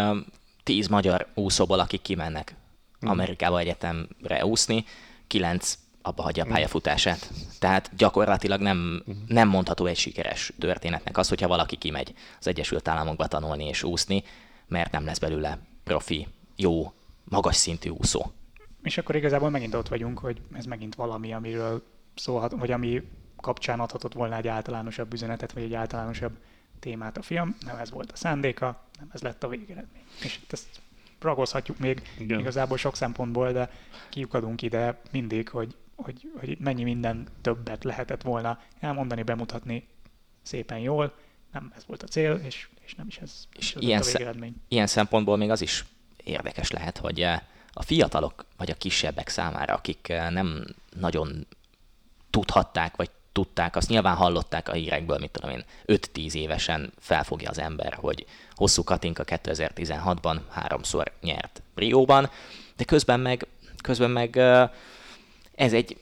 tíz magyar úszóból, akik kimennek hmm. Amerikába egyetemre úszni, kilenc abba hagyja a hmm. pályafutását. Tehát gyakorlatilag nem, hmm. nem mondható egy sikeres történetnek az, hogyha valaki kimegy az Egyesült Államokba tanulni és úszni, mert nem lesz belőle profi, jó, magas szintű úszó. És akkor igazából megint ott vagyunk, hogy ez megint valami, amiről szólhat, vagy ami kapcsán adhatott volna egy általánosabb üzenetet, vagy egy általánosabb témát a film. Nem ez volt a szándéka, nem ez lett a végeredmény. És itt ezt ragozhatjuk még Igen. igazából sok szempontból, de kiukadunk ide mindig, hogy, hogy, hogy mennyi minden többet lehetett volna elmondani, bemutatni szépen jól. Nem ez volt a cél, és, és nem is ez, és ez ilyen, a végeredmény. ilyen szempontból még az is érdekes lehet, hogy eh, a fiatalok vagy a kisebbek számára, akik eh, nem nagyon tudhatták, vagy tudták, azt nyilván hallották a hírekből, mit tudom én, 5-10 évesen felfogja az ember, hogy hosszú Katinka 2016-ban háromszor nyert Rióban, de közben meg, közben meg ez egy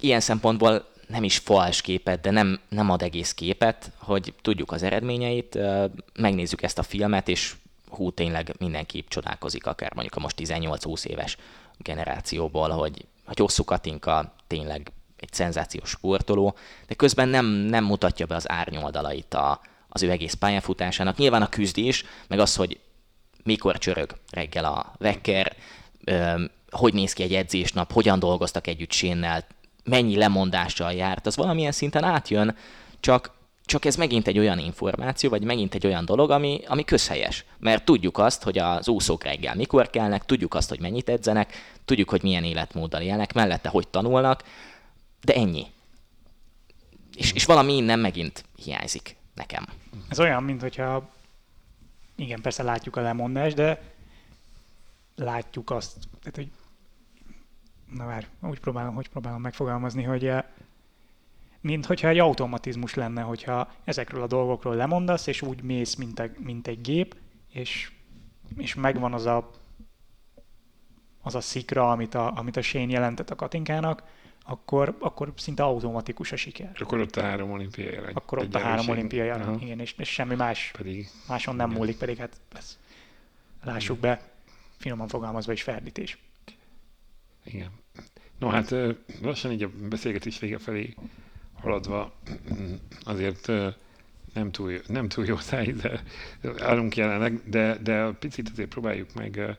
ilyen szempontból nem is fals képet, de nem, nem ad egész képet, hogy tudjuk az eredményeit, megnézzük ezt a filmet, és hú, tényleg mindenki csodálkozik, akár mondjuk a most 18-20 éves generációból, hogy, hogy hosszú Katinka tényleg egy szenzációs sportoló, de közben nem, nem mutatja be az árnyoldalait a, az ő egész pályafutásának. Nyilván a küzdés, meg az, hogy mikor csörög reggel a vekker, hogy néz ki egy edzésnap, hogyan dolgoztak együtt Sénnel, mennyi lemondással járt, az valamilyen szinten átjön, csak, csak ez megint egy olyan információ, vagy megint egy olyan dolog, ami, ami közhelyes. Mert tudjuk azt, hogy az úszók reggel mikor kelnek, tudjuk azt, hogy mennyit edzenek, tudjuk, hogy milyen életmóddal élnek, mellette hogy tanulnak, de ennyi. És, és valami innen megint hiányzik nekem. Ez olyan, mint hogyha igen, persze látjuk a lemondást, de látjuk azt, tehát, hogy na vár, úgy próbálom, hogy próbálom megfogalmazni, hogy eh, mint hogyha egy automatizmus lenne, hogyha ezekről a dolgokról lemondasz, és úgy mész, mint, egy, mint egy gép, és, és megvan az a, az a szikra, amit a, amit a Shane jelentett a Katinkának, akkor, akkor szinte automatikus a siker. Akkor ott a három olimpiai arany. Akkor ott a három olimpiai arany, igen, és, és semmi más pedig, máson nem igen. múlik, pedig hát ez, lássuk be, finoman fogalmazva is ferdítés. Igen. No hát lassan így a beszélgetés vége felé haladva azért nem túl, nem túl jó szájízzel állunk jelenleg, de, de picit azért próbáljuk meg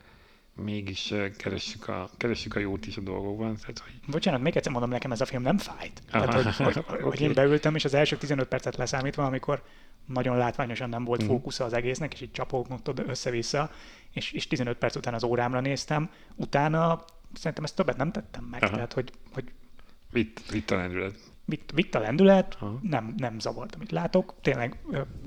mégis keressük a, keressük a jót is a dolgokban. Tehát, hogy... Bocsánat, még egyszer mondom, nekem ez a film nem fájt. Aha, Tehát, hogy, hogy, okay. <laughs> hogy én beültem, és az első 15 percet leszámítva, amikor nagyon látványosan nem volt mm. fókusza az egésznek, és így csapogott össze-vissza, és, és 15 perc után az órámra néztem, utána szerintem ezt többet nem tettem meg. Aha. Tehát, hogy, hogy vitt, vitt a lendület. Vitt, vitt a lendület, nem, nem zavart, amit látok. Tényleg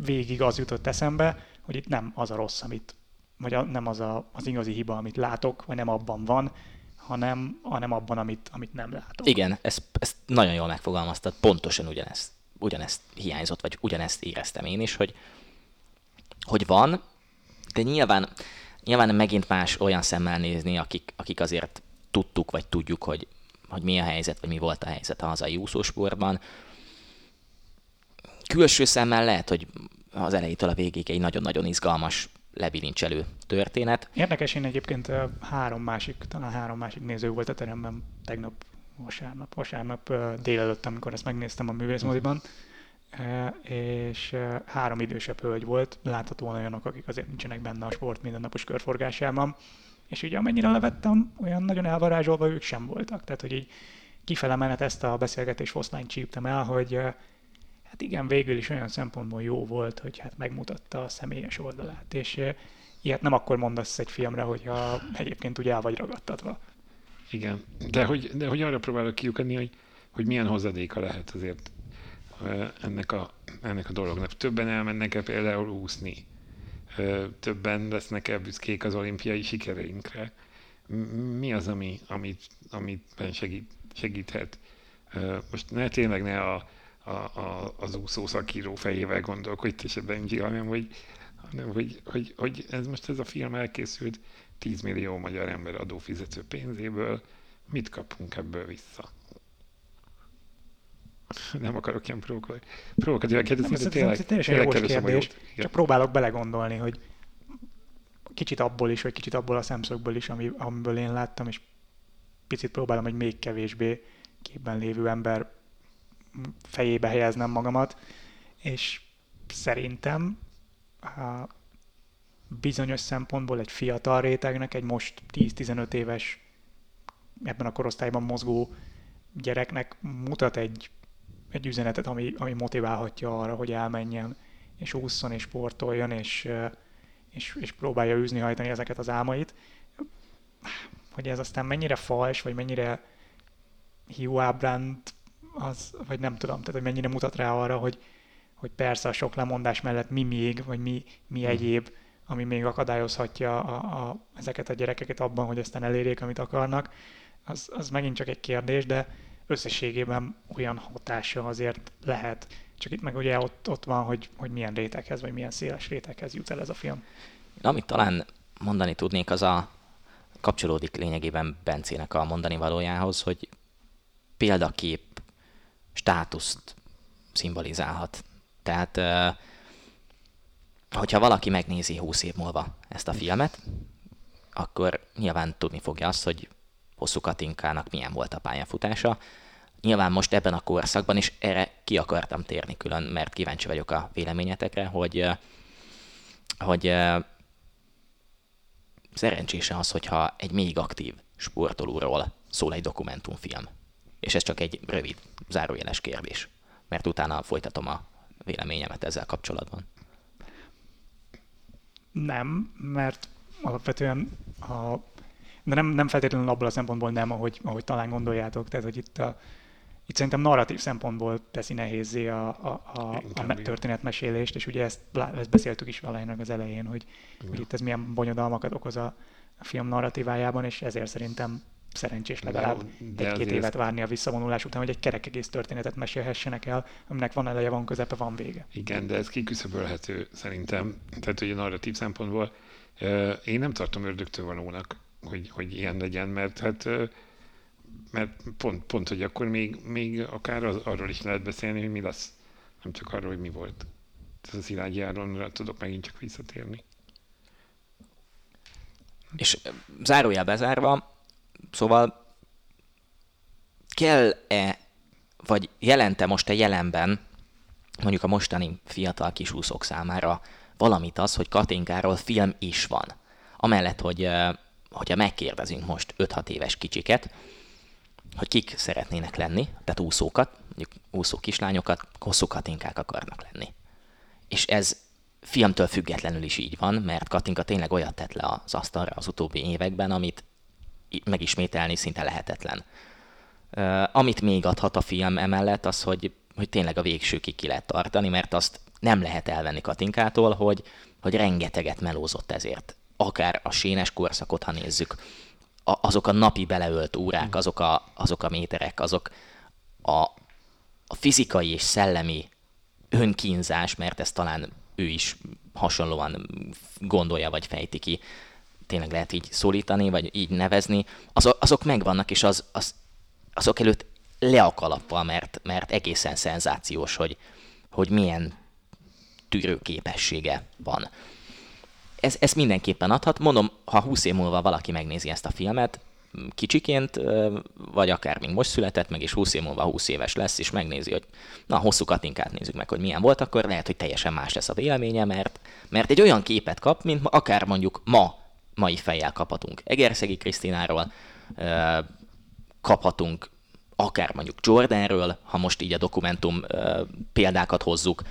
végig az jutott eszembe, hogy itt nem az a rossz, amit vagy a, nem az a, az igazi hiba, amit látok, vagy nem abban van, hanem, hanem abban, amit, amit nem látok. Igen, ezt, ezt nagyon jól megfogalmaztad, pontosan ugyanezt, ugyanezt hiányzott, vagy ugyanezt éreztem én is, hogy, hogy van, de nyilván, nyilván megint más olyan szemmel nézni, akik, akik azért tudtuk, vagy tudjuk, hogy, hogy mi a helyzet, vagy mi volt a helyzet a hazai úszósportban. Külső szemmel lehet, hogy az elejétől a végéig egy nagyon-nagyon izgalmas lebilincselő történet. Érdekes, én egyébként három másik, talán három másik néző volt a teremben tegnap vasárnap, vasárnap délelőtt, amikor ezt megnéztem a művészmodiban, és három idősebb hölgy volt, láthatóan olyanok, akik azért nincsenek benne a sport mindennapos körforgásában, és ugye amennyire levettem, olyan nagyon elvarázsolva ők sem voltak. Tehát, hogy így kifele menet ezt a beszélgetés foszlányt csíptem el, hogy hát igen, végül is olyan szempontból jó volt, hogy hát megmutatta a személyes oldalát, és ilyet nem akkor mondasz egy filmre, hogyha egyébként ugye el vagy ragadtatva. Igen, de hogy, de hogy arra próbálok kiukadni, hogy, hogy milyen hozadéka lehet azért ennek a, ennek a dolognak. Többen elmennek-e például úszni, többen lesznek-e büszkék az olimpiai sikereinkre. Mi az, ami, amit, amit segít, segíthet? Most ne tényleg ne a, a, a, az úszó szakíró fejével gondolkodj, és Benji, hanem hogy, hanem hogy, hogy, hogy ez most ez a film elkészült 10 millió magyar ember adófizető pénzéből, mit kapunk ebből vissza? Nem akarok ilyen provokatív kérdezni, de tényleg, teljesen jogos kérdés, csak próbálok belegondolni, hogy kicsit abból is, vagy kicsit abból a szemszögből is, ami, amiből én láttam, és picit próbálom, hogy még kevésbé képben lévő ember fejébe helyeznem magamat, és szerintem bizonyos szempontból egy fiatal rétegnek, egy most 10-15 éves ebben a korosztályban mozgó gyereknek mutat egy, egy üzenetet, ami, ami motiválhatja arra, hogy elmenjen, és ússzon, és sportoljon, és, és, és próbálja űzni, hajtani ezeket az álmait. Hogy ez aztán mennyire fals, vagy mennyire hiú ábránd, az, vagy nem tudom, tehát hogy mennyire mutat rá arra, hogy, hogy persze a sok lemondás mellett mi még, vagy mi, mi hm. egyéb, ami még akadályozhatja a, a, ezeket a gyerekeket abban, hogy aztán elérjék, amit akarnak, az, az megint csak egy kérdés, de összességében olyan hatása azért lehet. Csak itt meg ugye ott, ott van, hogy, hogy milyen réteghez, vagy milyen széles réteghez jut el ez a film. Amit talán mondani tudnék, az a kapcsolódik lényegében Bencének a mondani valójához, hogy példakép státuszt szimbolizálhat. Tehát hogyha valaki megnézi 20 év múlva ezt a filmet, akkor nyilván tudni fogja azt, hogy hosszú Katinkának milyen volt a pályafutása. Nyilván most ebben a korszakban is erre ki akartam térni külön, mert kíváncsi vagyok a véleményetekre, hogy, hogy szerencsése az, hogyha egy még aktív sportolóról szól egy dokumentumfilm. És ez csak egy rövid, zárójeles kérdés, mert utána folytatom a véleményemet ezzel kapcsolatban. Nem, mert alapvetően a, de nem, nem feltétlenül abból a szempontból nem, ahogy, ahogy talán gondoljátok, tehát hogy itt, a, itt szerintem narratív szempontból teszi nehézé a, a, a, a történetmesélést, és ugye ezt, ezt beszéltük is valahánynak az elején, hogy, hogy itt ez milyen bonyodalmakat okoz a, a film narratívájában, és ezért szerintem szerencsés legalább egy-két évet várni a visszavonulás után, hogy egy kerek egész történetet mesélhessenek el, aminek van eleje, van közepe, van vége. Igen, de ez kiküszöbölhető szerintem. Tehát, hogy a narratív szempontból én nem tartom ördögtől valónak, hogy, hogy ilyen legyen, mert hát mert pont, pont hogy akkor még, még akár az, arról is lehet beszélni, hogy mi lesz, nem csak arról, hogy mi volt. Ez a Szilágyi Áronra tudok megint csak visszatérni. És zárójel bezárva, Szóval kell-e, vagy jelente most a jelenben, mondjuk a mostani fiatal kisúszók számára valamit az, hogy Katinkáról film is van. Amellett, hogy hogyha megkérdezünk most 5-6 éves kicsiket, hogy kik szeretnének lenni, tehát úszókat, mondjuk úszó kislányokat, hosszú katinkák akarnak lenni. És ez filmtől függetlenül is így van, mert Katinka tényleg olyat tett le az asztalra az utóbbi években, amit megismételni szinte lehetetlen. Amit még adhat a film emellett, az, hogy, hogy tényleg a végsőkig ki lehet tartani, mert azt nem lehet elvenni Katinkától, hogy, hogy rengeteget melózott ezért. Akár a sénes korszakot, ha nézzük, a, azok a napi beleölt órák, azok a, azok a méterek, azok a, a fizikai és szellemi önkínzás, mert ezt talán ő is hasonlóan gondolja vagy fejti ki, tényleg lehet így szólítani, vagy így nevezni, azok, azok megvannak, és az, az, azok előtt le a kalappal, mert, mert egészen szenzációs, hogy, hogy milyen tűrő képessége van. Ez, ez mindenképpen adhat. Mondom, ha 20 év múlva valaki megnézi ezt a filmet, kicsiként, vagy akár még most született meg, és 20 év múlva 20 éves lesz, és megnézi, hogy na, hosszú katinkát nézzük meg, hogy milyen volt, akkor lehet, hogy teljesen más lesz a véleménye, mert, mert egy olyan képet kap, mint akár mondjuk ma, mai fejjel kaphatunk Egerszegi Krisztináról, kaphatunk akár mondjuk Jordanről, ha most így a dokumentum példákat hozzuk,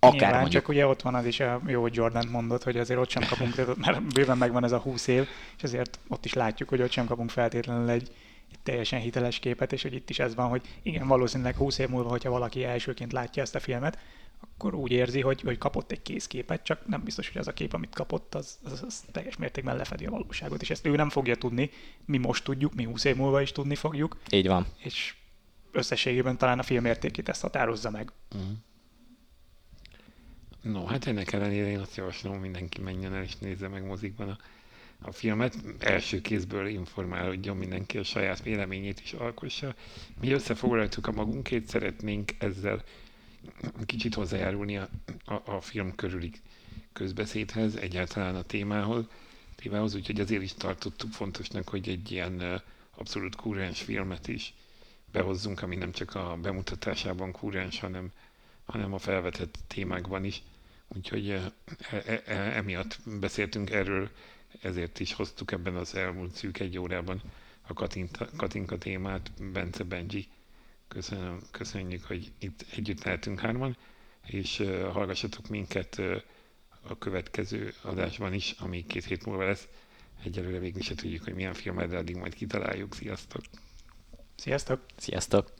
akár Nyilván, mondjuk... csak ugye ott van az is, a jó, hogy Jordan mondott, hogy azért ott sem kapunk, <laughs> mert bőven megvan ez a 20 év, és azért ott is látjuk, hogy ott sem kapunk feltétlenül egy, egy teljesen hiteles képet, és hogy itt is ez van, hogy igen, valószínűleg 20 év múlva, hogyha valaki elsőként látja ezt a filmet, akkor úgy érzi, hogy, hogy kapott egy készképet, csak nem biztos, hogy az a kép, amit kapott, az, az, az teljes mértékben lefedi a valóságot, és ezt ő nem fogja tudni, mi most tudjuk, mi 20 év múlva is tudni fogjuk. Így van. És összességében talán a film értékét ezt határozza meg. Uh-huh. No, hát ennek ellenére én azt javaslom, mindenki menjen el és nézze meg mozikban a, a filmet. Első kézből informálódjon mindenki a saját véleményét is alkossa. Mi összefoglaltuk a magunkét, szeretnénk ezzel kicsit hozzájárulni a, a, a film körüli közbeszédhez, egyáltalán a témához, témához, úgyhogy azért is tartottuk fontosnak, hogy egy ilyen abszolút kúrens filmet is behozzunk, ami nem csak a bemutatásában kúrens, hanem, hanem a felvetett témákban is. Úgyhogy e, e, e, emiatt beszéltünk erről, ezért is hoztuk ebben az elmúlt szűk egy órában a Katinka, Katinka témát, Bence Benji. Köszönöm, köszönjük, hogy itt együtt lehetünk hárman, és uh, hallgassatok minket uh, a következő adásban is, ami két hét múlva lesz. Egyelőre végül se tudjuk, hogy milyen filmet, de addig majd kitaláljuk. Sziasztok! Sziasztok! Sziasztok!